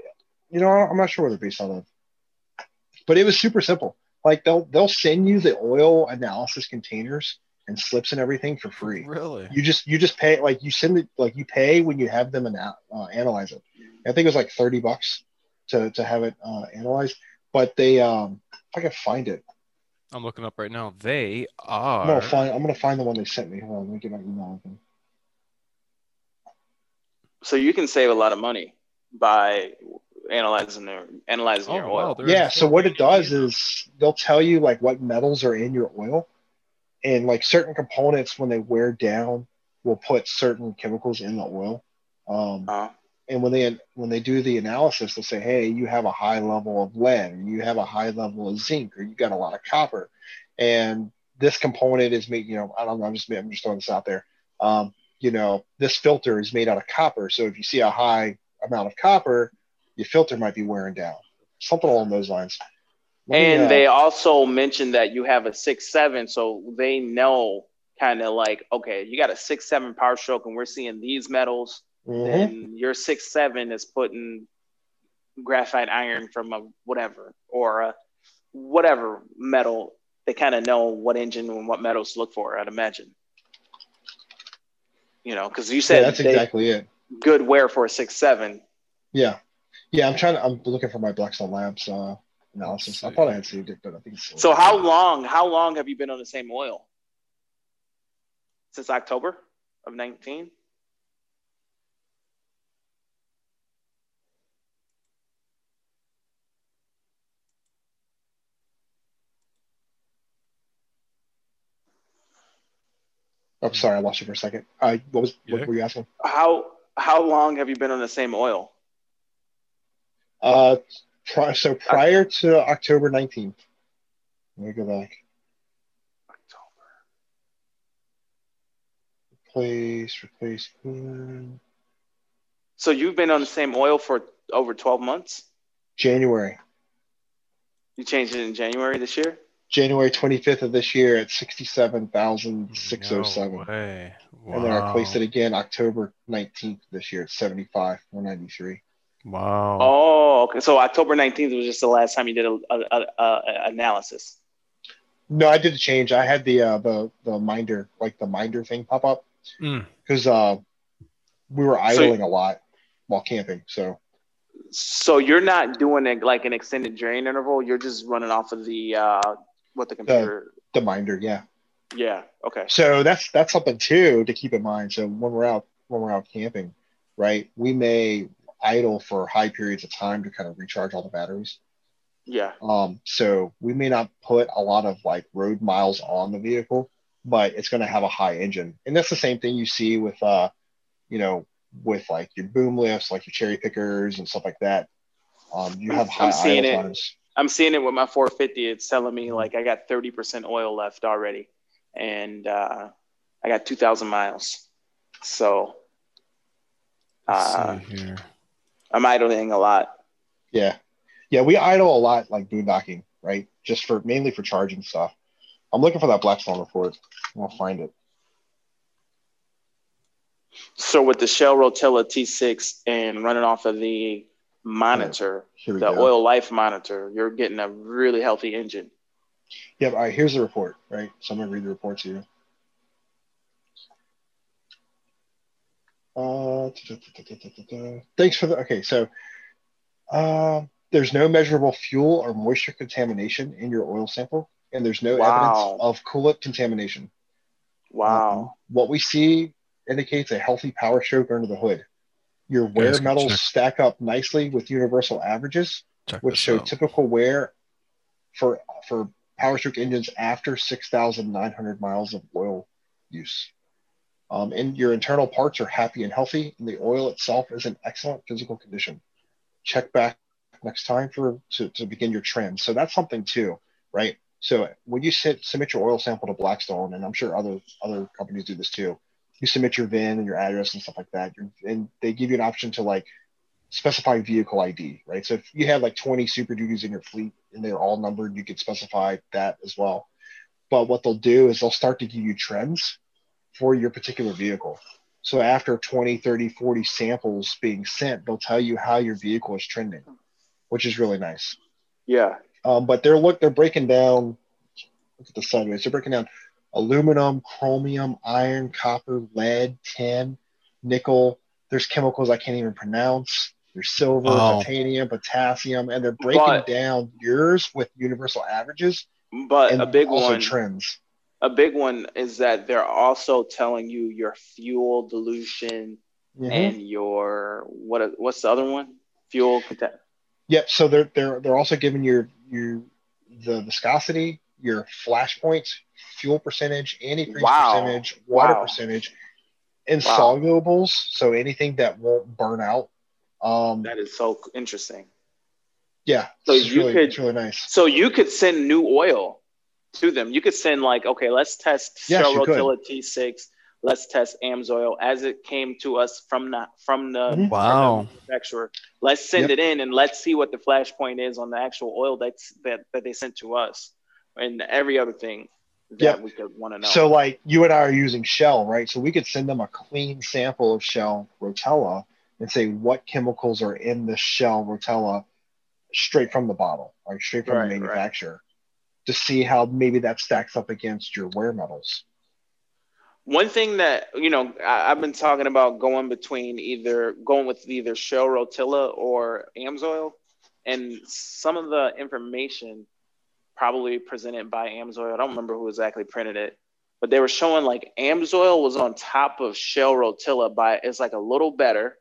you know I'm not sure where they're based out of, but it was super simple. Like they'll they'll send you the oil analysis containers and slips and everything for free. Really? You just you just pay like you send it like you pay when you have them ana- uh, analyze it. I think it was like thirty bucks to to have it uh, analyzed. But they um if I can find it, I'm looking up right now. They I'm are. gonna find I'm gonna find the one they sent me. Hold on, let me get my email open. So you can save a lot of money by analyzing their analyzing Oh, your oil. they're- Yeah, so what it does is they'll tell you like what metals are in your oil, and like certain components when they wear down will put certain chemicals in the oil. Um, Uh, and when they when they do the analysis, they'll say, "Hey, you have a high level of lead, or you have a high level of zinc, or you got a lot of copper." And this component is made, you know, I don't know, I'm just I'm just throwing this out there. Um, you know, this filter is made out of copper, so if you see a high amount of copper, your filter might be wearing down, something along those lines. Me, and uh, they also mentioned that you have a six seven, so they know kind of like okay, you got a six seven power stroke, and we're seeing these metals. mhm. Then your six seven is putting graphite iron from a whatever or a whatever metal. They kind of know what engine and what metals to look for. I'd imagine. You know, because you yeah, said that's they- exactly it. good wear for a six seven. Yeah, yeah. I'm trying to. I'm looking for my Blackstone Labs uh, analysis. I thought I had saved it, but I think So how long? How long have you been on the same oil? Since October of nineteen. Oh, sorry, I lost you for a second. Uh, what was Yeah. what were you asking? How how long have you been on the same oil? Uh, pri- so prior to October 19th, let me go back. Replace, replace. hmm, So you've been on the same oil for over twelve months. January, You changed it in January this year. January 25th of this year at 67,607. No way. And then I replaced it again October 19th this year at 75, 193. Wow. Oh, okay. So October nineteenth was just the last time you did a, a, a, a analysis. No, I did a change. I had the uh, the the minder, like the minder thing pop up Mm. because uh, we were So- idling a lot while camping. So So you're not doing it like an extended drain interval. You're just running off of the uh, what the computer. the minder, yeah. yeah. Okay. So that's that's something too to keep in mind. So when we're out when we're out camping, right, we may idle for high periods of time to kind of recharge all the batteries. Yeah. Um, so we may not put a lot of like road miles on the vehicle, but it's going to have a high engine, and that's the same thing you see with uh, you know, with like your boom lifts, like your cherry pickers and stuff like that. Um, you have high I'm seeing it. times. I'm seeing it with my 450. It's telling me like I got 30% oil left already, and uh, I got 2,000 miles. So Let's uh, see here. I'm idling a lot. Yeah. Yeah, we idle a lot like boondocking, right? Just for mainly for charging stuff. I'm looking for that Blackstone report. I'll find it. So with the Shell Rotella T6 and running off of the monitor, we the go. oil life monitor, you're getting a really healthy engine. Yeah, all right, here's the report, right? So I'm gonna read the report to you. Uh, thanks for the. Okay, so uh, there's no measurable fuel or moisture contamination in your oil sample, and there's no Wow. evidence of coolant contamination. Wow. Um, what we see indicates a healthy power stroke under the hood. Your wear Guys, metals check- stack up nicely with universal averages, Check which this show out. typical wear for for power stroke engines after 6,900 miles of oil use. Um, and your internal parts are happy and healthy, and the oil itself is in excellent physical condition. Check back next time for to, to begin your trend. So that's something too, right? So when you sit, submit your oil sample to Blackstone, and I'm sure other other companies do this too, you submit your VIN and your address and stuff like that, and they give you an option to like specify vehicle ID, right? So if you have like 20 Super Duties in your fleet and they're all numbered, you could specify that as well. But what they'll do is they'll start to give you trends for your particular vehicle. So after 20, 30, 40 samples being sent, they'll tell you how your vehicle is trending, which is really nice. Yeah. Um, but they're look they're breaking down look at the sideways. They're breaking down aluminum, chromium, iron, copper, lead, tin, nickel. There's chemicals I can't even pronounce. There's silver, Oh. titanium, potassium, and they're breaking But- down yours with universal averages But and a big also one, trends. A big one is that they're also telling you your fuel dilution Mhm. and your what? What's the other one? Fuel. content. Yep. So they're they're they're also giving your your the viscosity, your flash points, fuel percentage, antifreeze Wow. percentage, water Wow. percentage, and Wow. solubles. So anything that won't burn out. Um, That is so interesting. yeah. So you really, could- really nice. So you could send new oil to them. You could send like, okay, let's test Yes, Shell you could. Rotella T6. Let's test AMSOIL as it came to us from the from the, Mhm. from the Wow. manufacturer. Let's send Yep. it in and let's see what the flash point is on the actual oil that's that, that they sent to us, and every other thing that Yep. we could want to know. So like you and I are using Shell, right? So we could send them a clean sample of Shell Rotella and say what chemicals are in the Shell Rotella straight from the bottle, like straight from Right, the right. To see how maybe that stacks up against your wear metals. One thing that you know, I, I've been talking about going between either going with either Shell Rotella or Amsoil, and some of the information probably presented by Amsoil. I don't remember who exactly printed it, but they were showing like Amsoil was on top of Shell Rotella by it's like a little better,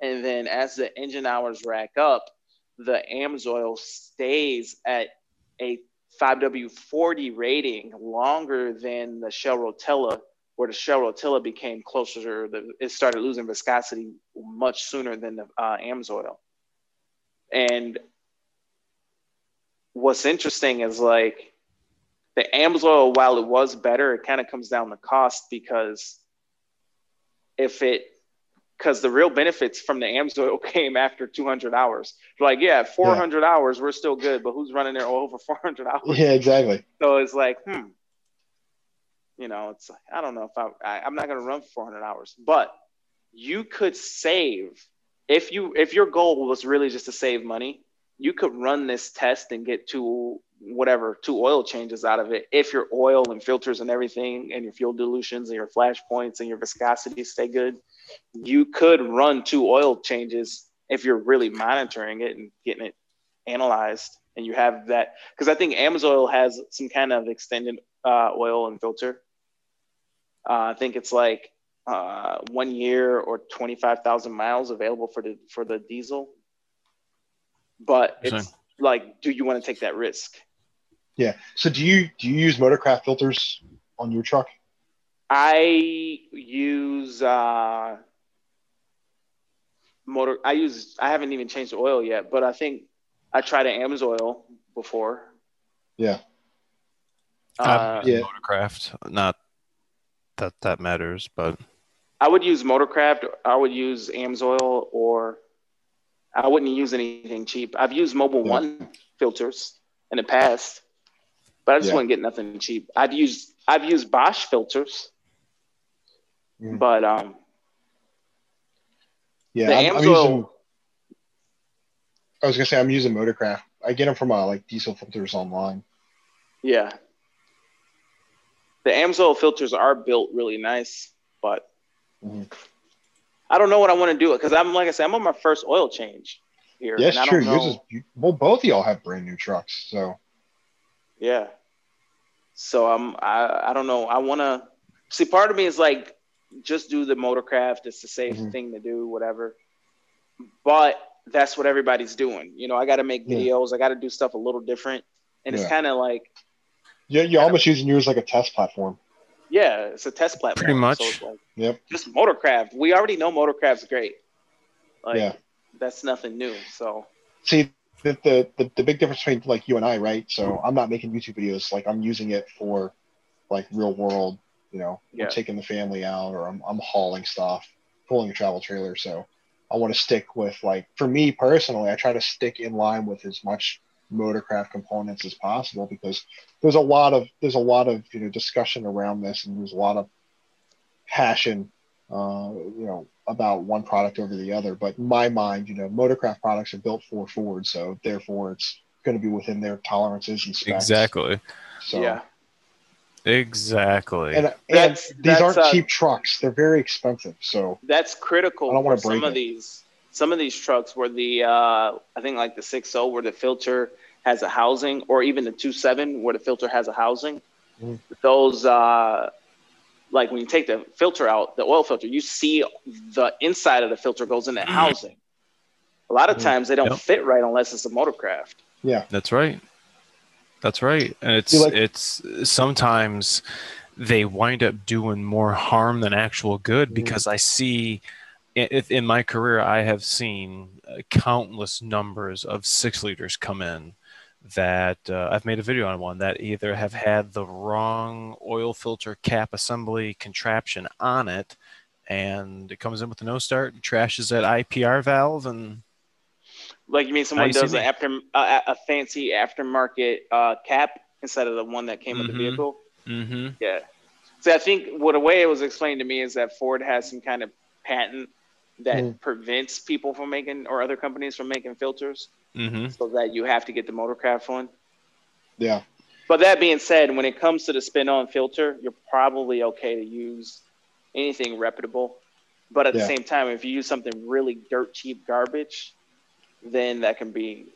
and then as the engine hours rack up, the Amsoil stays at a 5W40 rating longer than the Shell Rotella where the Shell Rotella became closer, the, it started losing viscosity much sooner than the uh, Amsoil. And what's interesting is like the Amsoil, while it was better, it kind of comes down to cost because if it, because the real benefits from the Amsoil came after 200 hours. Like, yeah, at 400 hours, we're still good, but who's running their oil for 400 hours? Yeah, exactly. So it's like, hmm, you know, it's like, I don't know if I, I I'm not going to run for 400 hours, but you could save if you if your goal was really just to save money, you could run this test and get two whatever two oil changes out of it if your oil and filters and everything and your fuel dilutions and your flash points and your viscosity stay good you could run two oil changes if you're really monitoring it and getting it analyzed and you have that because i think amsoil has some kind of extended uh, oil and filter uh, i think it's like uh, one year or 25000 miles available for the for the diesel but it's Interesting. like do you want to take that risk Yeah. So do you do you use motorcraft filters on your truck? I use uh, motor. I use. I haven't even changed the oil yet, but I think I tried an Amsoil before. Yeah. Uh, I've yeah. Motorcraft. Not that that matters, but I would use Motorcraft. I would use Amsoil, or I wouldn't use anything cheap. I've used Mobil Yeah. One filters in the past, but I just Yeah. wouldn't get nothing cheap. I've used I've used Bosch filters, But um, Yeah, The I'm, I'm using. I was gonna say I'm using Motorcraft. I get them from uh, like diesel filters online. Yeah. The Amsoil filters are built really nice, but Mhm. I don't know what I want to do it because I'm like I said, I'm on my first oil change here. Yes, and I true. don't Yours is, well, both of y'all have brand new trucks, so Yeah. So I'm I, I don't know. I wanna see part of me is like just do the motorcraft, it's the safe Mhm. thing to do, whatever. But that's what everybody's doing. You know, I gotta make Yeah. videos, I gotta do stuff a little different. And it's kinda like, yeah, you're almost using yours like a test platform. yeah, it's a test platform. Pretty much. So like Yep. just motorcraft. We already know motorcraft's great. Like Yeah. that's nothing new. So See, the, the the the big difference between like you and I, right? So I'm not making YouTube videos. Like I'm using it for like real world. You know, Yeah. I'm taking the family out, or I'm I'm hauling stuff, pulling a travel trailer. So I want to stick with like for me personally, I try to stick in line with as much motorcraft components as possible because there's a lot of there's a lot of you know discussion around this and there's a lot of passion uh, you know about one product over the other but in my mind you know motorcraft products are built for ford so therefore it's going to be within their tolerances and specs Exactly. so yeah. Exactly. and, and That's- these that's, aren't uh, cheap trucks they're very expensive so that's critical I don't wanna break some break of it. these some of these trucks where the uh, I think like the 6.0 where the filter has a housing or even the 2.7 where the filter has a housing Mhm. those uh, like when you take the filter out the oil filter you see the inside of the filter goes in the housing a lot of Mhm. times they don't Yep. fit right unless it's a motorcraft yeah That's right. That's right. And it's like- it's sometimes they wind up doing more harm than actual good Mhm. because I see in my career I have seen uh, countless numbers of six liters come in that uh, I've made a video on one that either have had the wrong oil filter cap assembly contraption on it and it comes in with a no start and trashes that IPR valve and like you mean someone does an after uh, a fancy aftermarket uh, cap instead of the one that came with the Mhm. vehicle mm-hmm. Yeah. So I think what a way it was explained to me is that Ford has some kind of patent that Mm. prevents people from making or other companies from making filters, Mm-hmm. so that you have to get the motorcraft one. yeah But that being said, when it comes to the spin-on filter, you're probably okay to use anything reputable. But at the same time, if you use something really dirt cheap garbage, then that can be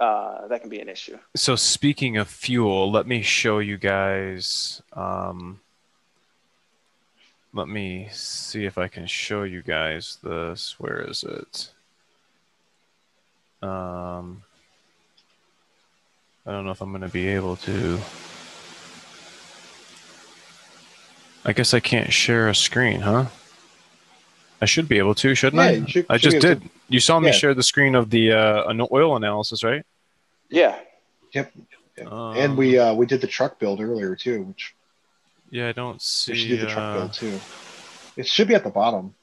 uh, that can be an issue. So speaking of fuel, let me show you guys. Um, let me see if I can show you guys this. Where is it? Um, I don't know if I'm going to be able to. I guess I can't share a screen, huh? I should be able to, shouldn't Yeah, I? should- I should just be able did. You saw me Yeah. share the screen of the uh, an oil analysis, right? Yeah. yep Um, and we uh we did the truck build earlier too which Yeah, I don't we see. should do the truck uh, build too it should be at the bottom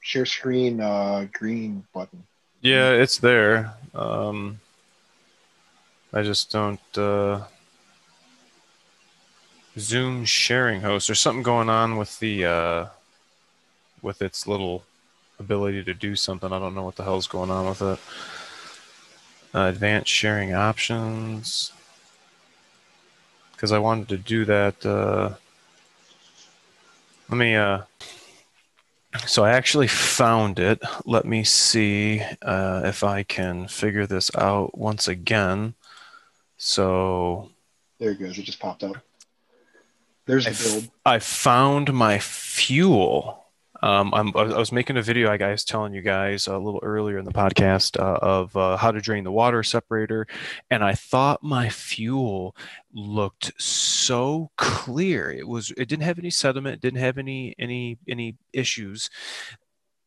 share screen uh green button yeah, it's there. Um, I just don't. Uh, Zoom sharing host. There's something going on with the uh, with its little ability to do something. I don't know what the hell's going on with it. Uh, advanced sharing options. Because I wanted to do that. Uh, let me. Uh, so I actually found it. Let me see uh, if I can figure this out once again. So there it goes it just popped up there's I, the build I found my fuel. Um, I'm, I was- making a video, I guys, telling you guys a little earlier in the podcast uh, of uh, how to drain the water separator, and I thought my fuel looked so clear. It was, it didn't have any sediment, it didn't have any any any issues.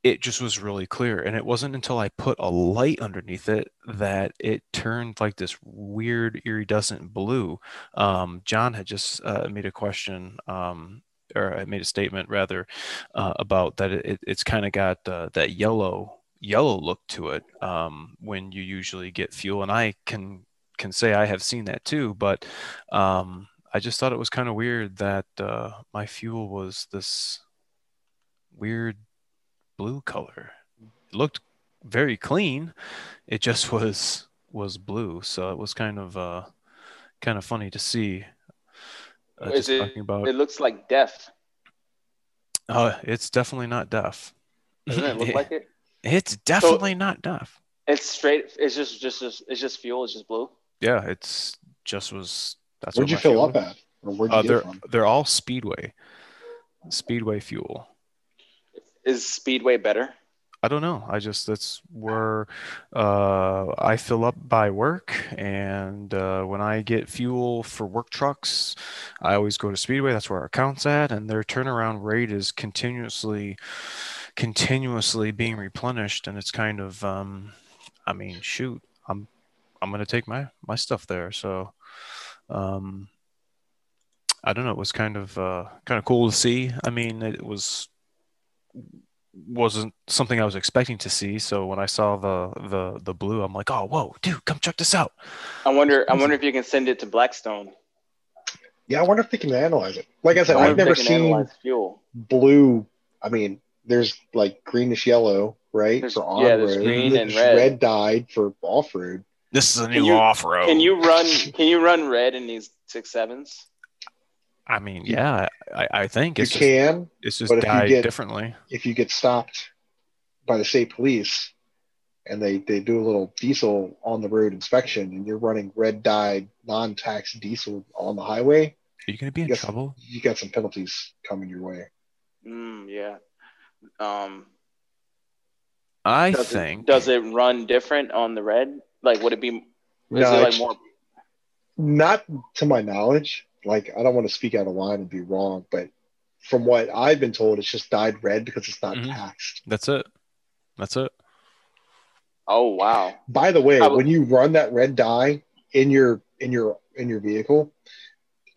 It just was really clear, and it wasn't until I put a light underneath it that it turned like this weird iridescent blue um, John had just uh, made a question, um, or I made a statement rather, uh, about that it, it's kind of got uh, that yellow yellow look to it um, when you usually get fuel, and I can can say I have seen that too, but um, I just thought it was kind of weird that uh, my fuel was this weird blue color. It looked very clean. It just was was blue, so it was kind of uh, kind of funny to see. Uh, Is just it- talking about It looks like death. uh, it's definitely not deaf. Doesn't it look Yeah. like it? It's definitely not enough. It's straight. It's just just just it's just fuel. It's just blue. Yeah, it's just was. That's Where'd what you fill fuel up at? Or where'd you Uh, get they're from? they're all Speedway, Speedway fuel. Is Speedway better? I don't know. I just that's where uh, I fill up by work, and uh, when I get fuel for work trucks, I always go to Speedway. That's where our account's at, and their turnaround rate is continuously, continuously being replenished, and it's kind of, um, I mean, shoot, I'm I'm gonna take my my stuff there, so. Um, I don't know. It was kind of uh, kind of cool to see. I mean, it was wasn't something I was expecting to see. So when I saw the the the blue, I'm like, oh, whoa, dude, come check this out. I wonder. I wonder if you can send it to Blackstone. Yeah, I wonder if they can analyze it. Like I said, I I've never seen fuel. blue. I mean, there's like greenish yellow, right? There's- for on yeah, there's road. green and There's red. dyed for off road. This is a new off road. Can you run? Can you run red in these six sevens? I mean, yeah, I, I think You it's just, can it's just but if you get- differently. if you get stopped by the state police and they, they do a little diesel on the road inspection and you're running red dyed non-tax diesel on the highway, Are you gonna be in Yes. trouble? you got some penalties coming your way. Mm, yeah. Um, I does think. it, does it run different on the red? Like, would it be? Is No, it like more? Not to my knowledge. Like I don't want to speak out of line and be wrong, but from what I've been told, it's just dyed red because it's not Mhm. taxed. That's it. That's it. Oh wow! By the way, I would- when you run that red dye in your in your in your vehicle,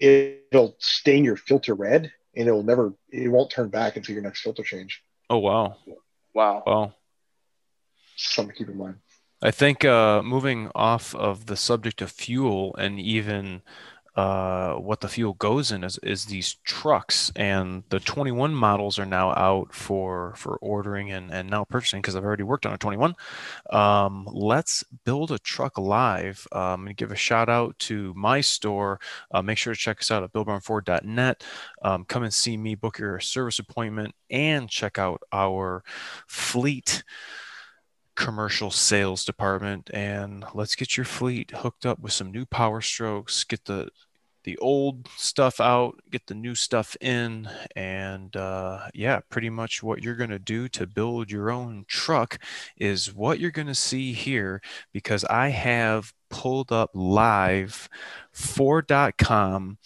it'll stain your filter red and it'll never it won't turn back until your next filter change. Oh wow. Wow. Well, Something to keep in mind. I think uh, moving off of the subject of fuel and even uh, what the fuel goes in is, is these trucks, and the 21 models are now out for for ordering and, and now purchasing because I've already worked on a 21. Um, let's build a truck live um, and give a shout out to my store. Uh, make sure to check us out at billbrownford.net Um, come and see me, book your service appointment, and check out our fleet commercial sales department and let's get your fleet hooked up with some new power strokes get the the old stuff out get the new stuff in and uh, yeah pretty much what you're going to do to build your own truck is what you're going to see here because i have pulled up live ford.com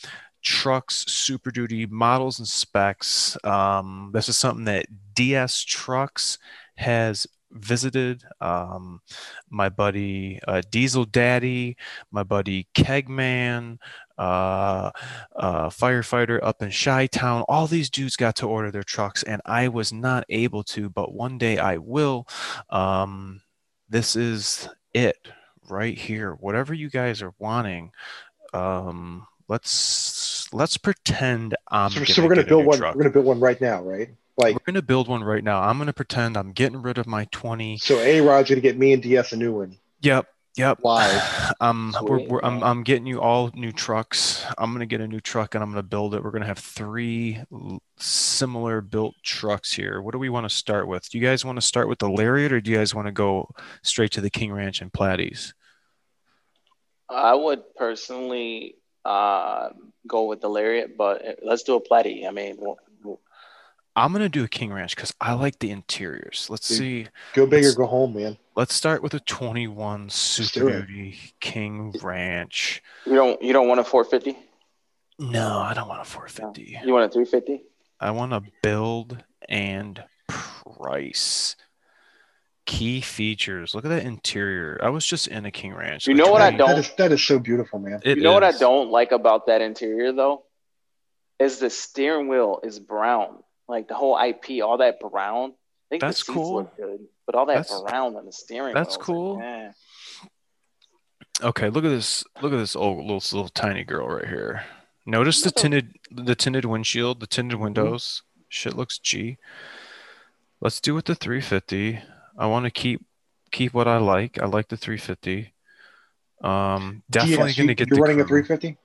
trucks super duty models and specs. Um, this is something that ds trucks has visited um, my buddy uh, Diesel Daddy, my buddy Kegman, uh, uh, firefighter up in Chi Town. All these dudes got to order their trucks, and I was not able to, but one day I will. Um, this is it right here. Whatever you guys are wanting, um, let's let's pretend I'm. so, gonna so we're gonna build one. truck. We're gonna build one right now, right? Like We're gonna build one right now. I'm gonna pretend I'm getting rid of my 20. so, A Rod's gonna get me and DS a new one. Yep, yep. Live. Um, we're, we're, I'm. I'm getting you all new trucks. I'm gonna get a new truck and I'm gonna build it. We're gonna have three similar built trucks here. What do we want to start with? Do you guys want to start with the Lariat or do you guys want to go straight to the King Ranch and Platies? I would personally uh, go with the Lariat, but uh, let's do a Platy. I mean, w- w- I'm gonna do a King Ranch because I like the interiors. Let's Dude. see. Go big or Let's- go home, man. Let's start with a 21 Super do. Duty King Ranch. you don't you don't want a 450. No, I don't want a 450. You want a 350? I want to build and price. Key features. Look at that interior. I was just in a King Ranch. You Like, know what I don't- That is that is so beautiful, man. it you know what I don't like about that interior though, is the steering wheel is brown. Like the whole IP, all that brown. I think That's the seats cool. look good, but all that That's- brown on the steering that's wheel. is cool. Like, eh. Okay, look at this. Look at this old little little tiny girl right here. Notice the tinted the tinted windshield, the tinted Mm-hmm. windows. Shit looks G. Let's do with the 350. I want to keep keep what I like. I like the 350. Um, definitely DS, gonna you, get you're the running a 350.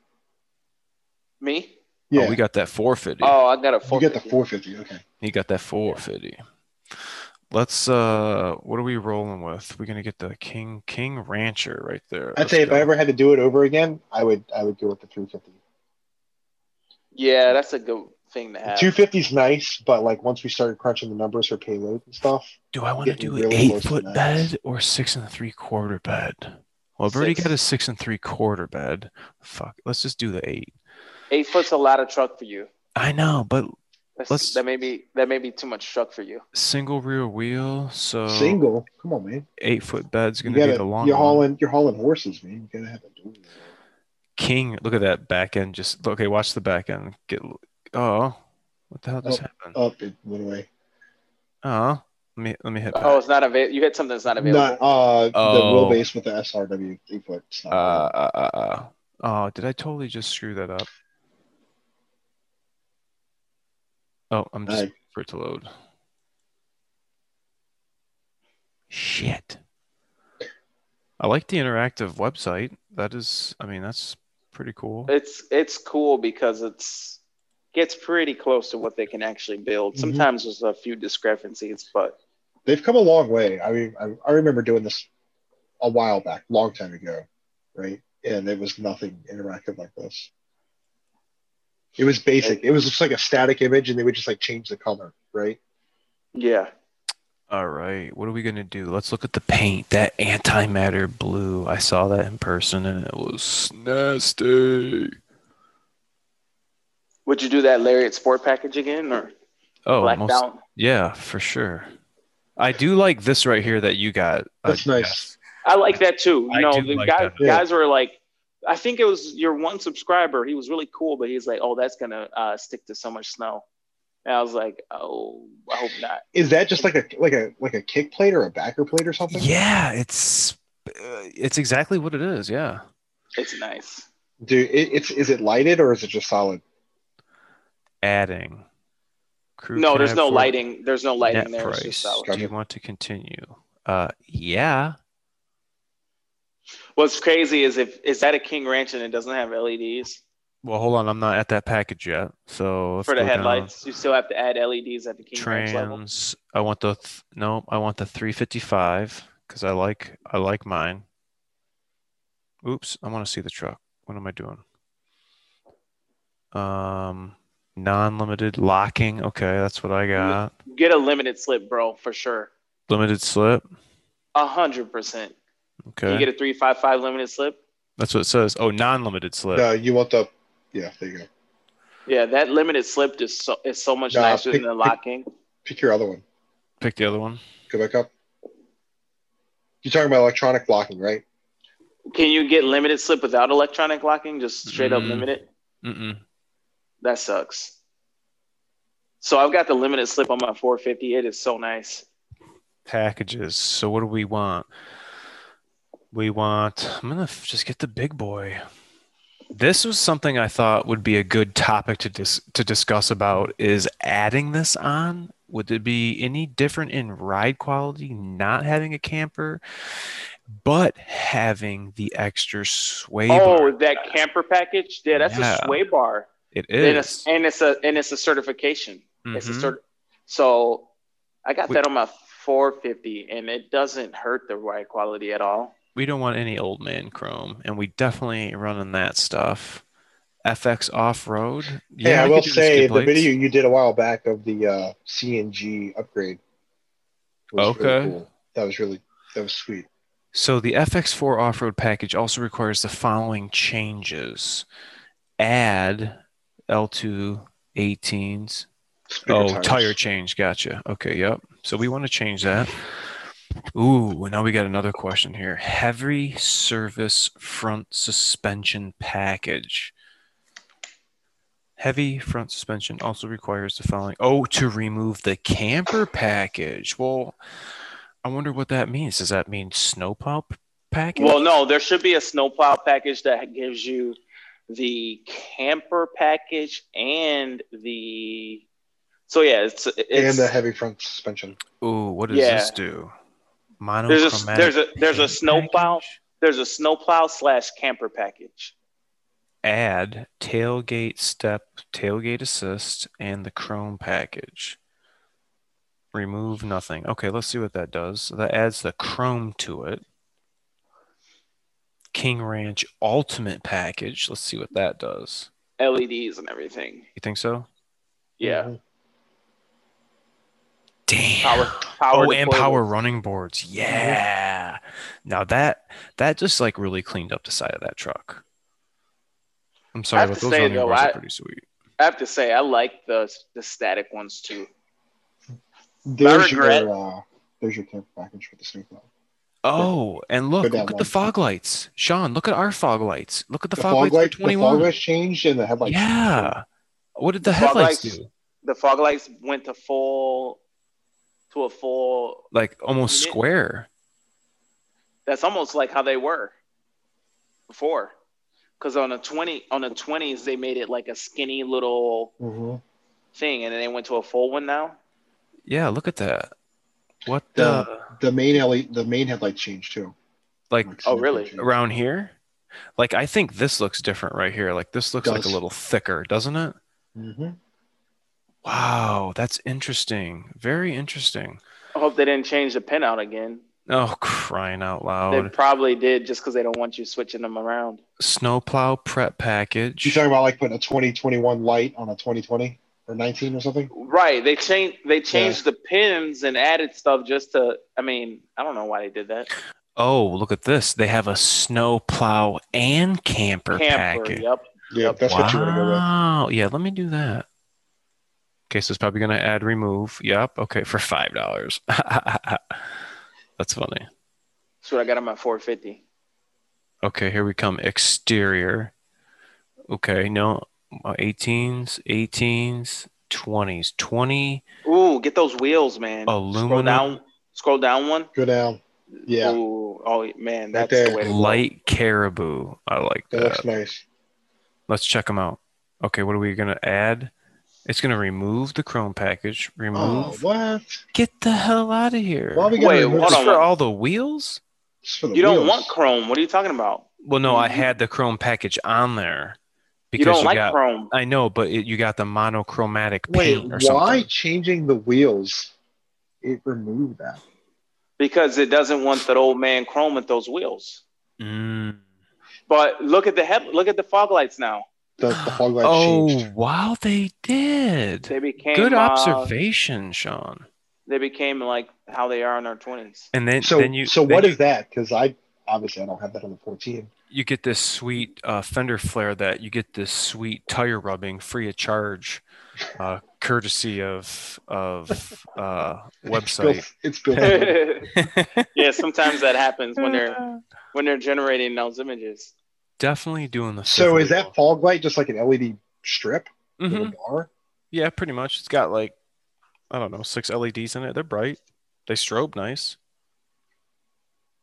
Me? Yeah, Oh, we got that 450. Oh, I got a you 450. get the 450. Okay. He got that 450. Let's uh what are we rolling with? We're gonna get the King King Rancher right there. I'd Let's say if go. I ever had to do it over again, I would I would go with the 350. Yeah, that's a good thing to have. 250 is nice, but like once we started crunching the numbers for payload and stuff, Do I want to getting do an really eight foot max. bed or six and three quarter bed? Well, I've already Six. got a six and three quarter bed. Fuck. Let's just do the eight. Eight foot's a lot of truck for you. I know, but That's, Let's- that may be that may be too much truck for you. single rear wheel, so single. Come on, man. eight foot bed's You gonna be gotta, the long you're one. hauling you're hauling horses, man. You gotta have a dual. King, look at that back end. Just okay, watch the back end. Get oh, what the hell just Oh. happened? Up it went away. Oh, let me let me hit. Oh, back. it's not available. You hit something that's not available. Not uh Oh. the wheelbase with the SRW eight foot. It's Uh, not uh, uh, uh. Oh, did I totally just screw that up? Oh, I'm just Aye. waiting for it to load. Shit. I like the interactive website. That is, I mean, that's pretty cool. It's it's cool because it's gets pretty close to what they can actually build. Mhm. Sometimes there's a few discrepancies, but they've come a long way. I mean, I, I remember doing this a while back, long time ago, right? And it was nothing interactive like this. It was basic. It was just like a static image, and they would just like change the color, right? yeah. All right, what are we gonna do? Let's look at the paint. That antimatter blue. I saw that in person, and it was nasty. Would you do that Lariat Sport package again or Oh, most, down? yeah, for sure. I do like this right here that you got. uh, That's nice. Jeff. I like that too. You I know, do the like guy, that. Guys were like, I think it was your one subscriber. He was really cool, but he's like, "Oh, that's gonna uh, stick to so much snow." And I was like, "Oh, I hope not." Is that just like a like a like a kick plate or a backer plate or something? Yeah, it's uh, it's exactly what it is. Yeah. It's nice. Dude, it, it's is it lighted or is it just solid? Adding. Crew No, there's no lighting. There's no lighting Net there. It's price. just solid. Do you want to continue? Uh, yeah. What's crazy is if is that a King Ranch and it doesn't have LEDs Well, hold on. I'm not at that package yet. So for the go down. headlights. You still have to add LEDs at the King Ranch level. Trans. I want the th- no. I want the 355 because I like I like mine. Oops. I want to see the truck. What am I doing? Um, non-limited locking. Okay, that's what I got. Get a limited slip, bro, for sure. Limited slip. A hundred percent. Can Okay, you get a three five five limited slip? that's what it says. Oh, non-limited slip. No, you want the yeah. There you go. Yeah, that limited slip is so is so much Nah, nicer pick- than the locking. Pick your other one. Pick the other one. Go back up. You're talking about electronic blocking, right? Can you get limited slip without electronic locking? Just straight up Mm. limited? Mm-mm. That sucks. So I've got the limited slip on my 450. It is so nice. Packages. So what do we want? We want. I'm gonna f- just get the big boy. This was something I thought would be a good topic to dis- to discuss about. Is adding this on? Would it be any different in ride quality? Not having a camper, but having the extra sway bar? Oh, bar. that camper package? Yeah, that's Yeah. a sway bar. It And it's, and it's a and it's a certification. It's a Mhm. cert. So I got that on my 450, and it doesn't hurt the ride quality at all. We don't want any old man chrome, and we definitely running that stuff. FX off road. Yeah, I, will say the video you did a while back of the uh, CNG upgrade. was really Okay. cool. That was really that was sweet. So the FX4 off-road package also requires the following changes: add L2 18s. It's bigger Oh, tires. tire change. Gotcha. Okay. Yep. So we want to change that. Ooh, now we got another question here. Heavy service front suspension package. Heavy front suspension also requires the following. Oh, to remove the camper package. Well, I wonder what that means. Does that mean snowplow package? Well, no, there should be a snowplow package that gives you the camper package and the. So yeah, it's it's and the heavy front suspension. Ooh, what does Yeah. this do? There's a- Monochromatic there's a- there's a paint snowplow. package? there's a snowplow slash camper package. add tailgate step, tailgate assist, and the chrome package. Remove nothing. Okay, let's see what that does. That adds the chrome to it. King Ranch Ultimate Package. Let's see what that does. LEDs and everything. You think so? Yeah. Mm-hmm. Damn. Power. Power. oh, and deployable. power running boards. Yeah. Now that that just like really cleaned up the side of that truck. I'm sorry, have but to those say, running though, boards I- are pretty sweet. I have to say, I like the the static ones too. There's regret- your uh, there's your camper package for the snowplow. Oh, and look, look at the fog lights. Sean, look at our fog lights. Look at the, The, fog, fog lights light, for the fog lights changed and the headlights. changed. yeah. What did the, The headlights lights- do? The fog lights went to full, to a full. Like almost Unit? square. That's almost like how they were before. Because on the twenty on the twenties they made it like a skinny little Mhm. thing, and then they went to a full one now. Yeah, look at that. What The- the The main LED, the main headlight changed too. like Oh, really? around here? Like I think this looks different right here. Like this looks like a little thicker, doesn't it? Mm-hmm. Wow, that's interesting. Very interesting. I hope they didn't change the pin out again. Oh, crying out loud. They probably did just because they don't want you switching them around. Snowplow prep package. You're talking about like putting a 2021 light on a 2020 or 19 or something? Right. They changed they changed the pins and added stuff just to I mean, I don't know why they did that. Oh, look at this. They have a snowplow and camper, Camper, package. yep. Yeah, that's what you want to go with. Wow. Yeah, let me do that. Okay, so it's probably gonna add remove. Yep. Okay, for five dollars. That's funny. That's what I got on my 450. Okay, here we come. Exterior. Okay, no, uh, 18s, 18s, 20s, 20 Ooh, get those wheels, man. Aluminum. Scroll down. Scroll down one. Go down. Yeah, Ooh, oh man, Right that's the way to go. light caribou. I like that that. looks nice. Let's check them out. Okay, what are we gonna add? It's gonna remove the chrome package. Oh, Remove. what? Get the hell out of here. Why are we gonna Wait, remove hold on. for all the wheels? the You don't wheels? want chrome. What are you talking about? Well, no, I Mhm. had the chrome package on there because You because don't you, like got. chrome. I know, but it, you got the monochromatic Wait, paint or why something. Why changing the wheels? It removed that. because it doesn't want that old man chrome with those wheels. Mm. But look at the head. Look at the fog lights now. The, the fog lights Oh, changed. wow, they did. They became Good uh, observation, Sean. they became like how they are in our twenties. And then, So, then you so then what you, is that? Because I obviously I don't have that on the 14. you get this sweet uh, fender flare that you get this sweet tire rubbing free of charge, uh, courtesy of of uh, It's built, website. it's built. yeah, sometimes that happens when they're when they're generating those images. Definitely doing the. so is that fog light just like an LED strip? with a Mhm. bar? Yeah, pretty much. It's got like I don't know six LEDs in it. They're bright. They strobe nice.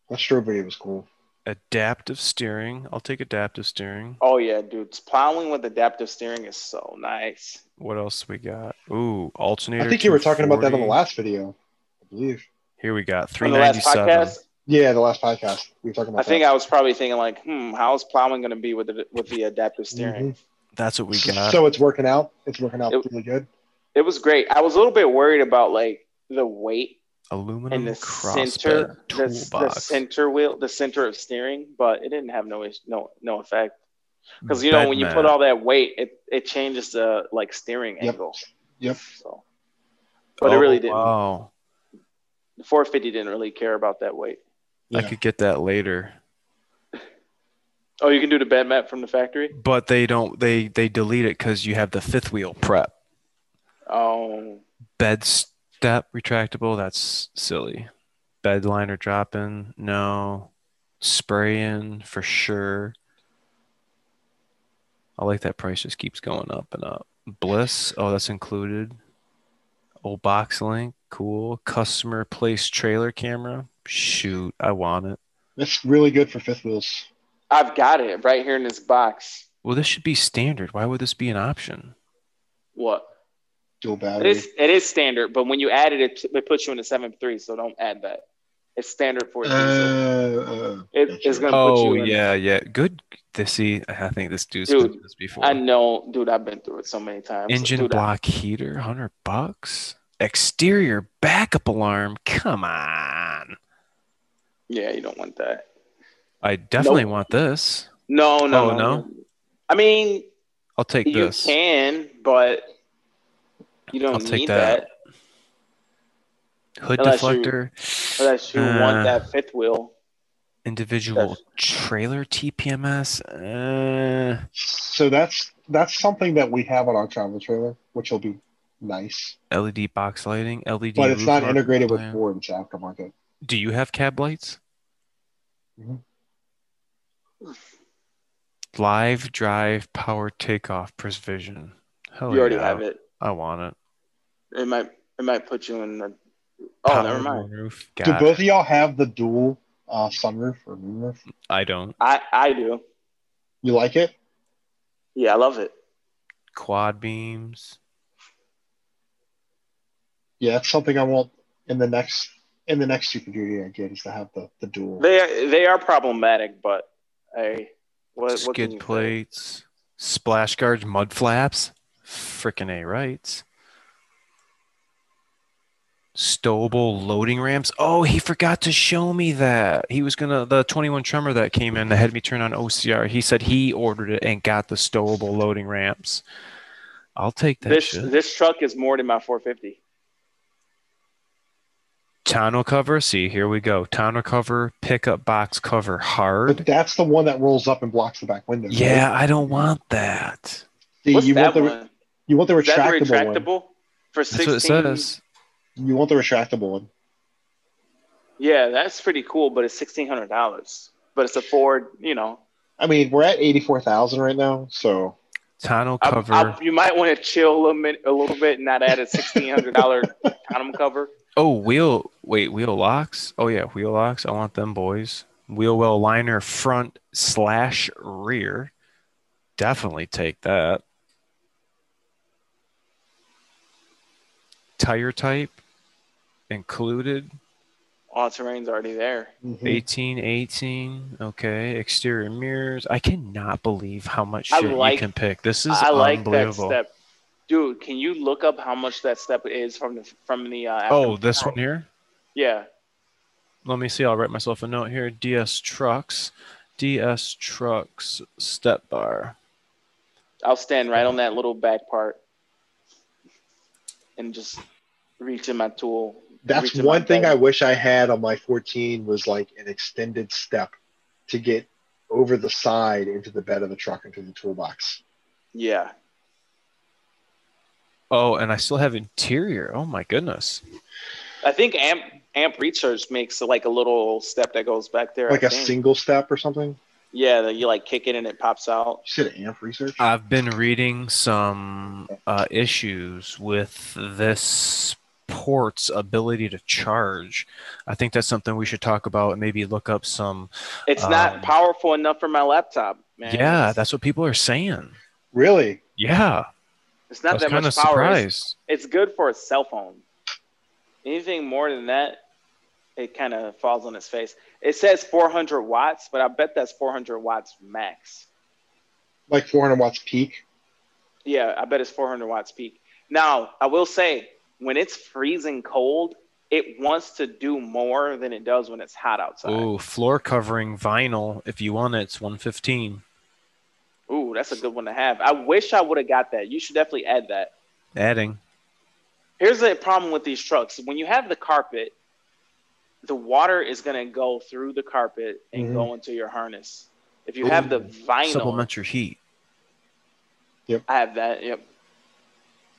That strobe video was cool. Adaptive steering. I'll take adaptive steering. Oh yeah, dude, plowing with adaptive steering is so nice. What else we got? Ooh, alternator. I think you were talking about that on the last video, I believe. Here we got On the last 397. Podcast, Yeah, the last podcast we were talking about. I think that. I was probably thinking like, hmm, how's plowing going to be with the with the adaptive steering? That's what we got. So it's working out. It's working out It- really good. It was great. I was a little bit worried about like the weight Aluminum and the center, the, the center wheel, the center of steering, but it didn't have no no no effect because you know when you put all that weight, it it changes the like steering Yep. angle. Yep. So, but it really didn't. Oh, Wow. The 450 didn't really care about that weight. I could get that later. Oh, you can do the bed map from the factory. But they don't they they delete it because you have the fifth wheel prep. Oh, Bed step retractable, that's silly. Bed liner drop in, no. Spray in for sure. I like that price just keeps going up and up. BLIS, oh that's included. Old BoxLink, cool. Customer place trailer camera. Shoot, I want it. That's really good for fifth wheels. I've got it right here in this box. Well, this should be standard. Why would this be an option? What? Dual It battery. is it is standard, but when you add it, it, it puts you in a seven three. So don't add that. It's standard for a Uh, diesel. uh, It- gotcha. it's gonna- put Oh you in- yeah, yeah. Good to see. I think this dude's Dude, been this before. I know, dude. I've been through it so many times. Engine Dude, I- block heater, hundred bucks. exterior backup alarm. Come on. Yeah, you don't want that. I definitely Nope. want this. No, no, Oh, no, no? I mean, I'll take you this. can, but you don't I'll take need that. that, Hood unless you- deflector, unless you Uh, want that fifth wheel. individual That's- trailer TPMS. Uh, So that's that's something that we have on our travel trailer, which will be nice. LED box lighting, LED. But it's not integrated with lamp. Ford. It's aftermarket. Do you have cab lights? Mhm. Live drive power takeoff precision. Hell you already yeah. have it. I want it. It might it might put you in the. Oh, Power never mind. Roof. Do Got both it. of y'all have the dual uh, sunroof or moonroof? I don't. I I do. You like it? Yeah, I love it. Quad beams. Yeah, it's something I want in the next in the next Super Duty I get is to have the the dual. They are, they are problematic, but hey, what, what can skid you say? plates, splash guards, mud flaps. Frickin' A rights. Stowable loading ramps. Oh, he forgot to show me that. He was gonna the 21 Tremor that came in that had me turn on OCR. He said he ordered it and got the stowable loading ramps. I'll take that This shit. this truck is more than my 450. Tonneau cover. See, here we go. Tonneau cover, pickup box cover, hard. But that's the one that rolls up and blocks the back window. right? Yeah, I don't want that. See, What's you that want the one? you want the Is that the retractable, one. retractable for That's 16? what it says. You want the retractable one. Yeah, that's pretty cool, but it's sixteen hundred dollars. But it's a Ford, you know. I mean, we're at eighty four thousand right now, so Tonneau cover. I- you might want to chill a little bit, a little bit, and not add a sixteen hundred dollar condom cover. Oh, wheel. Wait, wheel locks. Oh yeah, wheel locks. I want them boys. Wheel well liner front slash rear. Definitely take that. Tire type included. All terrain's already there. mhm. 18, 18. Okay. Exterior mirrors. I cannot believe how much shit like- you can pick. This is I like that unbelievable. step, dude. Can you look up how much that step is from the from the? Uh, oh, this one here. Yeah, Let me see. I'll write myself a note here. DS Trucks. DS Trucks step bar. I'll stand right on that little back part and just reach in my tool. That's reach in my one thing. I wish I had on my 14 was like an extended step to get over the side into the bed of the truck into the toolbox. Yeah, Oh, and I still have interior. Oh my goodness. I think Amp Amp Research makes like a little step that goes back there. Like I a think. single step or something. Yeah, that you like kick it and it pops out. You said amp research? I've been reading some uh, issues with this port's ability to charge. I think that's something we should talk about and maybe look up some. It's Um, not powerful enough for my laptop, man. Yeah, that's what people are saying. Really? Yeah, it's not that much power. It's, surprised. it's good for a cell phone. Anything more than that, it kind of falls on its face. It says 400 watts, but I bet that's 400 watts max. Like 400 watts peak? Yeah, I bet it's 400 watts peak. Now, I will say, when it's freezing cold, it wants to do more than it does when it's hot outside. Ooh, Oh, floor covering vinyl. If you want it, it's 115. That's a good one to have. I wish I would have got that. You should definitely add that. Adding. Here's the problem with these trucks. When you have the carpet, the water is going to go through the carpet and Mhm. go into your harness. If you have the vinyl, Supplement your heat. Yep. I have that. Yep.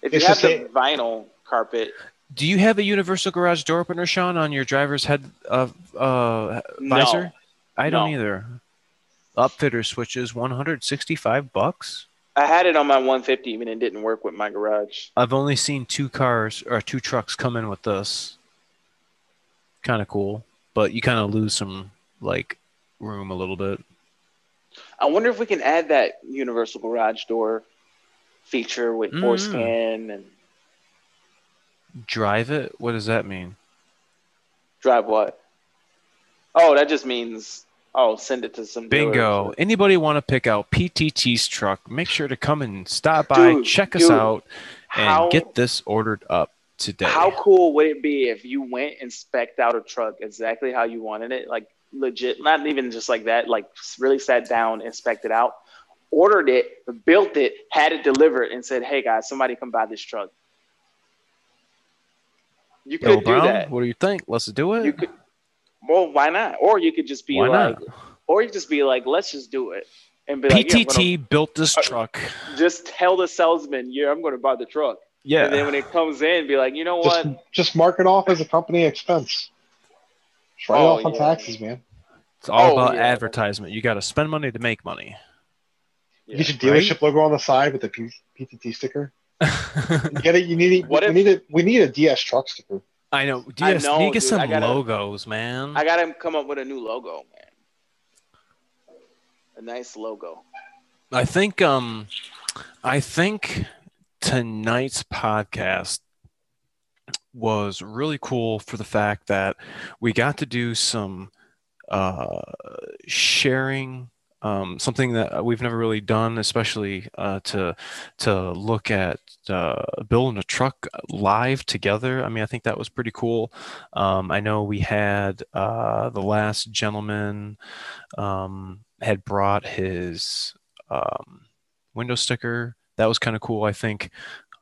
If It's you have the the same- vinyl carpet, Do you have a universal garage door opener, Sean, on your driver's head uh, uh, visor? no. I don't No. either. Upfitter switches, 165 bucks. I had it on my 150 and it didn't work with my garage. I've only seen two cars or two trucks come in with this. Kind of cool, but you kind of lose some like room a little bit. I wonder if we can add that universal garage door feature with Mm. FORScan and Drive it. What does that mean? drive what? Oh, that just means oh, send it to some. Bingo. Anybody want to pick out PTT's truck? Make sure to come and stop by, Dude, check us out, and How get this ordered up today. How cool would it be if you went and specced out a truck exactly how you wanted it, like legit, not even just like that, like really sat down, inspected out, ordered it, built it, had it delivered, and said, "Hey guys, somebody come buy this truck." You Yo, could Brown, do that. what do you think? Let's do it. You could. Well, why not? Or you could just be Why like, not? or you just be like, "Let's just do it," and be like, "Yeah, gonna- PTT built this Uh, truck. just tell the salesman, yeah, I'm going to buy the truck. Yeah. And then when it comes in, be like, you know what? just mark it off as a company expense. Just write it Oh, off on yeah. taxes, man. It's all Oh, about yeah. advertisement. You got to spend money to make money. Yeah. Get your dealership logo on the side with the PTT sticker. Get it. You need. What we if- need a we need a DS truck sticker. I know. I DS, know, you get dude. some gotta- logos, man. I got to come up with a new logo, man. A nice logo. I think um I think tonight's podcast was really cool for the fact that we got to do some uh sharing um something that we've never really done especially uh to to look at uh building a truck live together i mean i think that was pretty cool um i know we had uh the last gentleman um had brought his um, window sticker. That was kind of cool. I think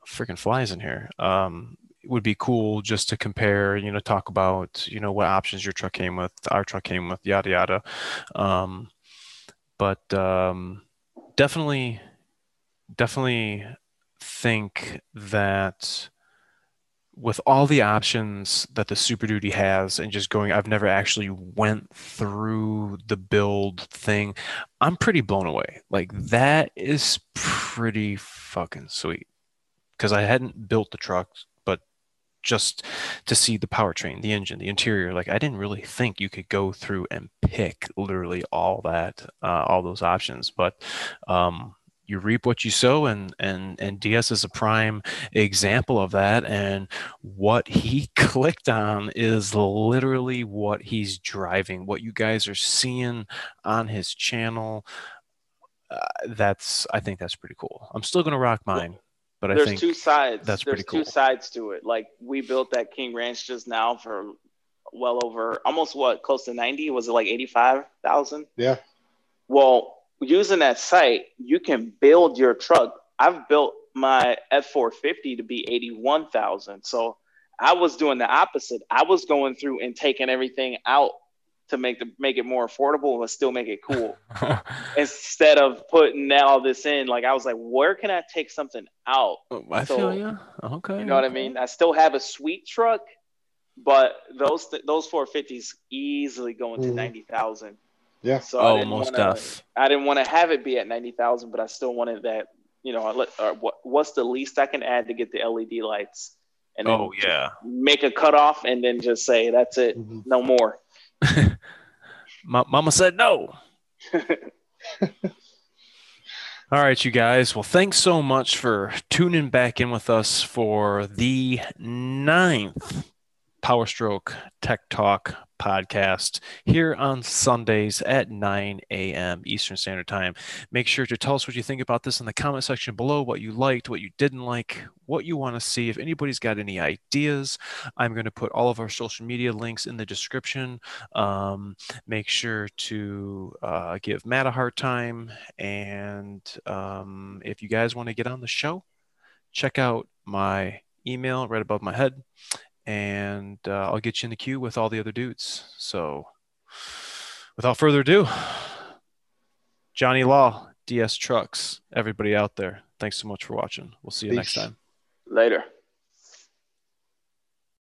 freaking flies in here. Um, it would be cool just to compare, you know, talk about, you know, what options your truck came with, our truck came with, yada yada. But um, definitely, definitely think that with all the options that the Super Duty has and just going, I've never actually went through the build thing. I'm pretty blown away. Like that is pretty fucking sweet. Because I hadn't built the truck, but just to see the powertrain, the engine, the interior, like I didn't really think you could go through and pick literally all that, uh, all those options. But um, you reap what you sow, and and and DS is a prime example of that. And what he clicked on is literally what he's driving. What you guys are seeing on his channel. Uh, that's I think that's pretty cool. I'm still gonna rock mine, but I There's think two sides. that's There's pretty cool. two sides to it. Like we built that King Ranch just now for well over almost what close to 90 was it like 85,000 Yeah. well using that site you can build your truck I've built my F450 to be 81,000 so I was doing the opposite I was going through and taking everything out to make the make it more affordable but still make it cool instead of putting all this in like I was like where can I take something out I So, feel you. Okay. you know what I mean? I still have a sweet truck, but those th- those 450s easily go into Mhm. 90,000. Yeah. So I Oh, didn't most wanna. I didn't want to have it be at 90,000, but I still wanted that. You know, let, uh, what what's the least I can add to get the LED lights? And Oh yeah. make a cutoff and then just say that's it, Mhm. no more. Ma- Mama said no. All right, you guys. Well, thanks so much for tuning back in with us for the ninth Power Stroke Tech Talk podcast here on Sundays at 9 a.m. Eastern Standard Time. Make sure to tell us what you think about this in the comment section below, what you liked, what you didn't like, what you want to see. If anybody's got any ideas, I'm going to put all of our social media links in the description. Um, make sure to uh, give Matt a hard time. And um, if you guys want to get on the show, check out my email right above my head, and uh, I'll get you in the queue with all the other dudes. So, without further ado, Johnny Law, DS Trucks, everybody out there, thanks so much for watching. We'll see you next time. Later.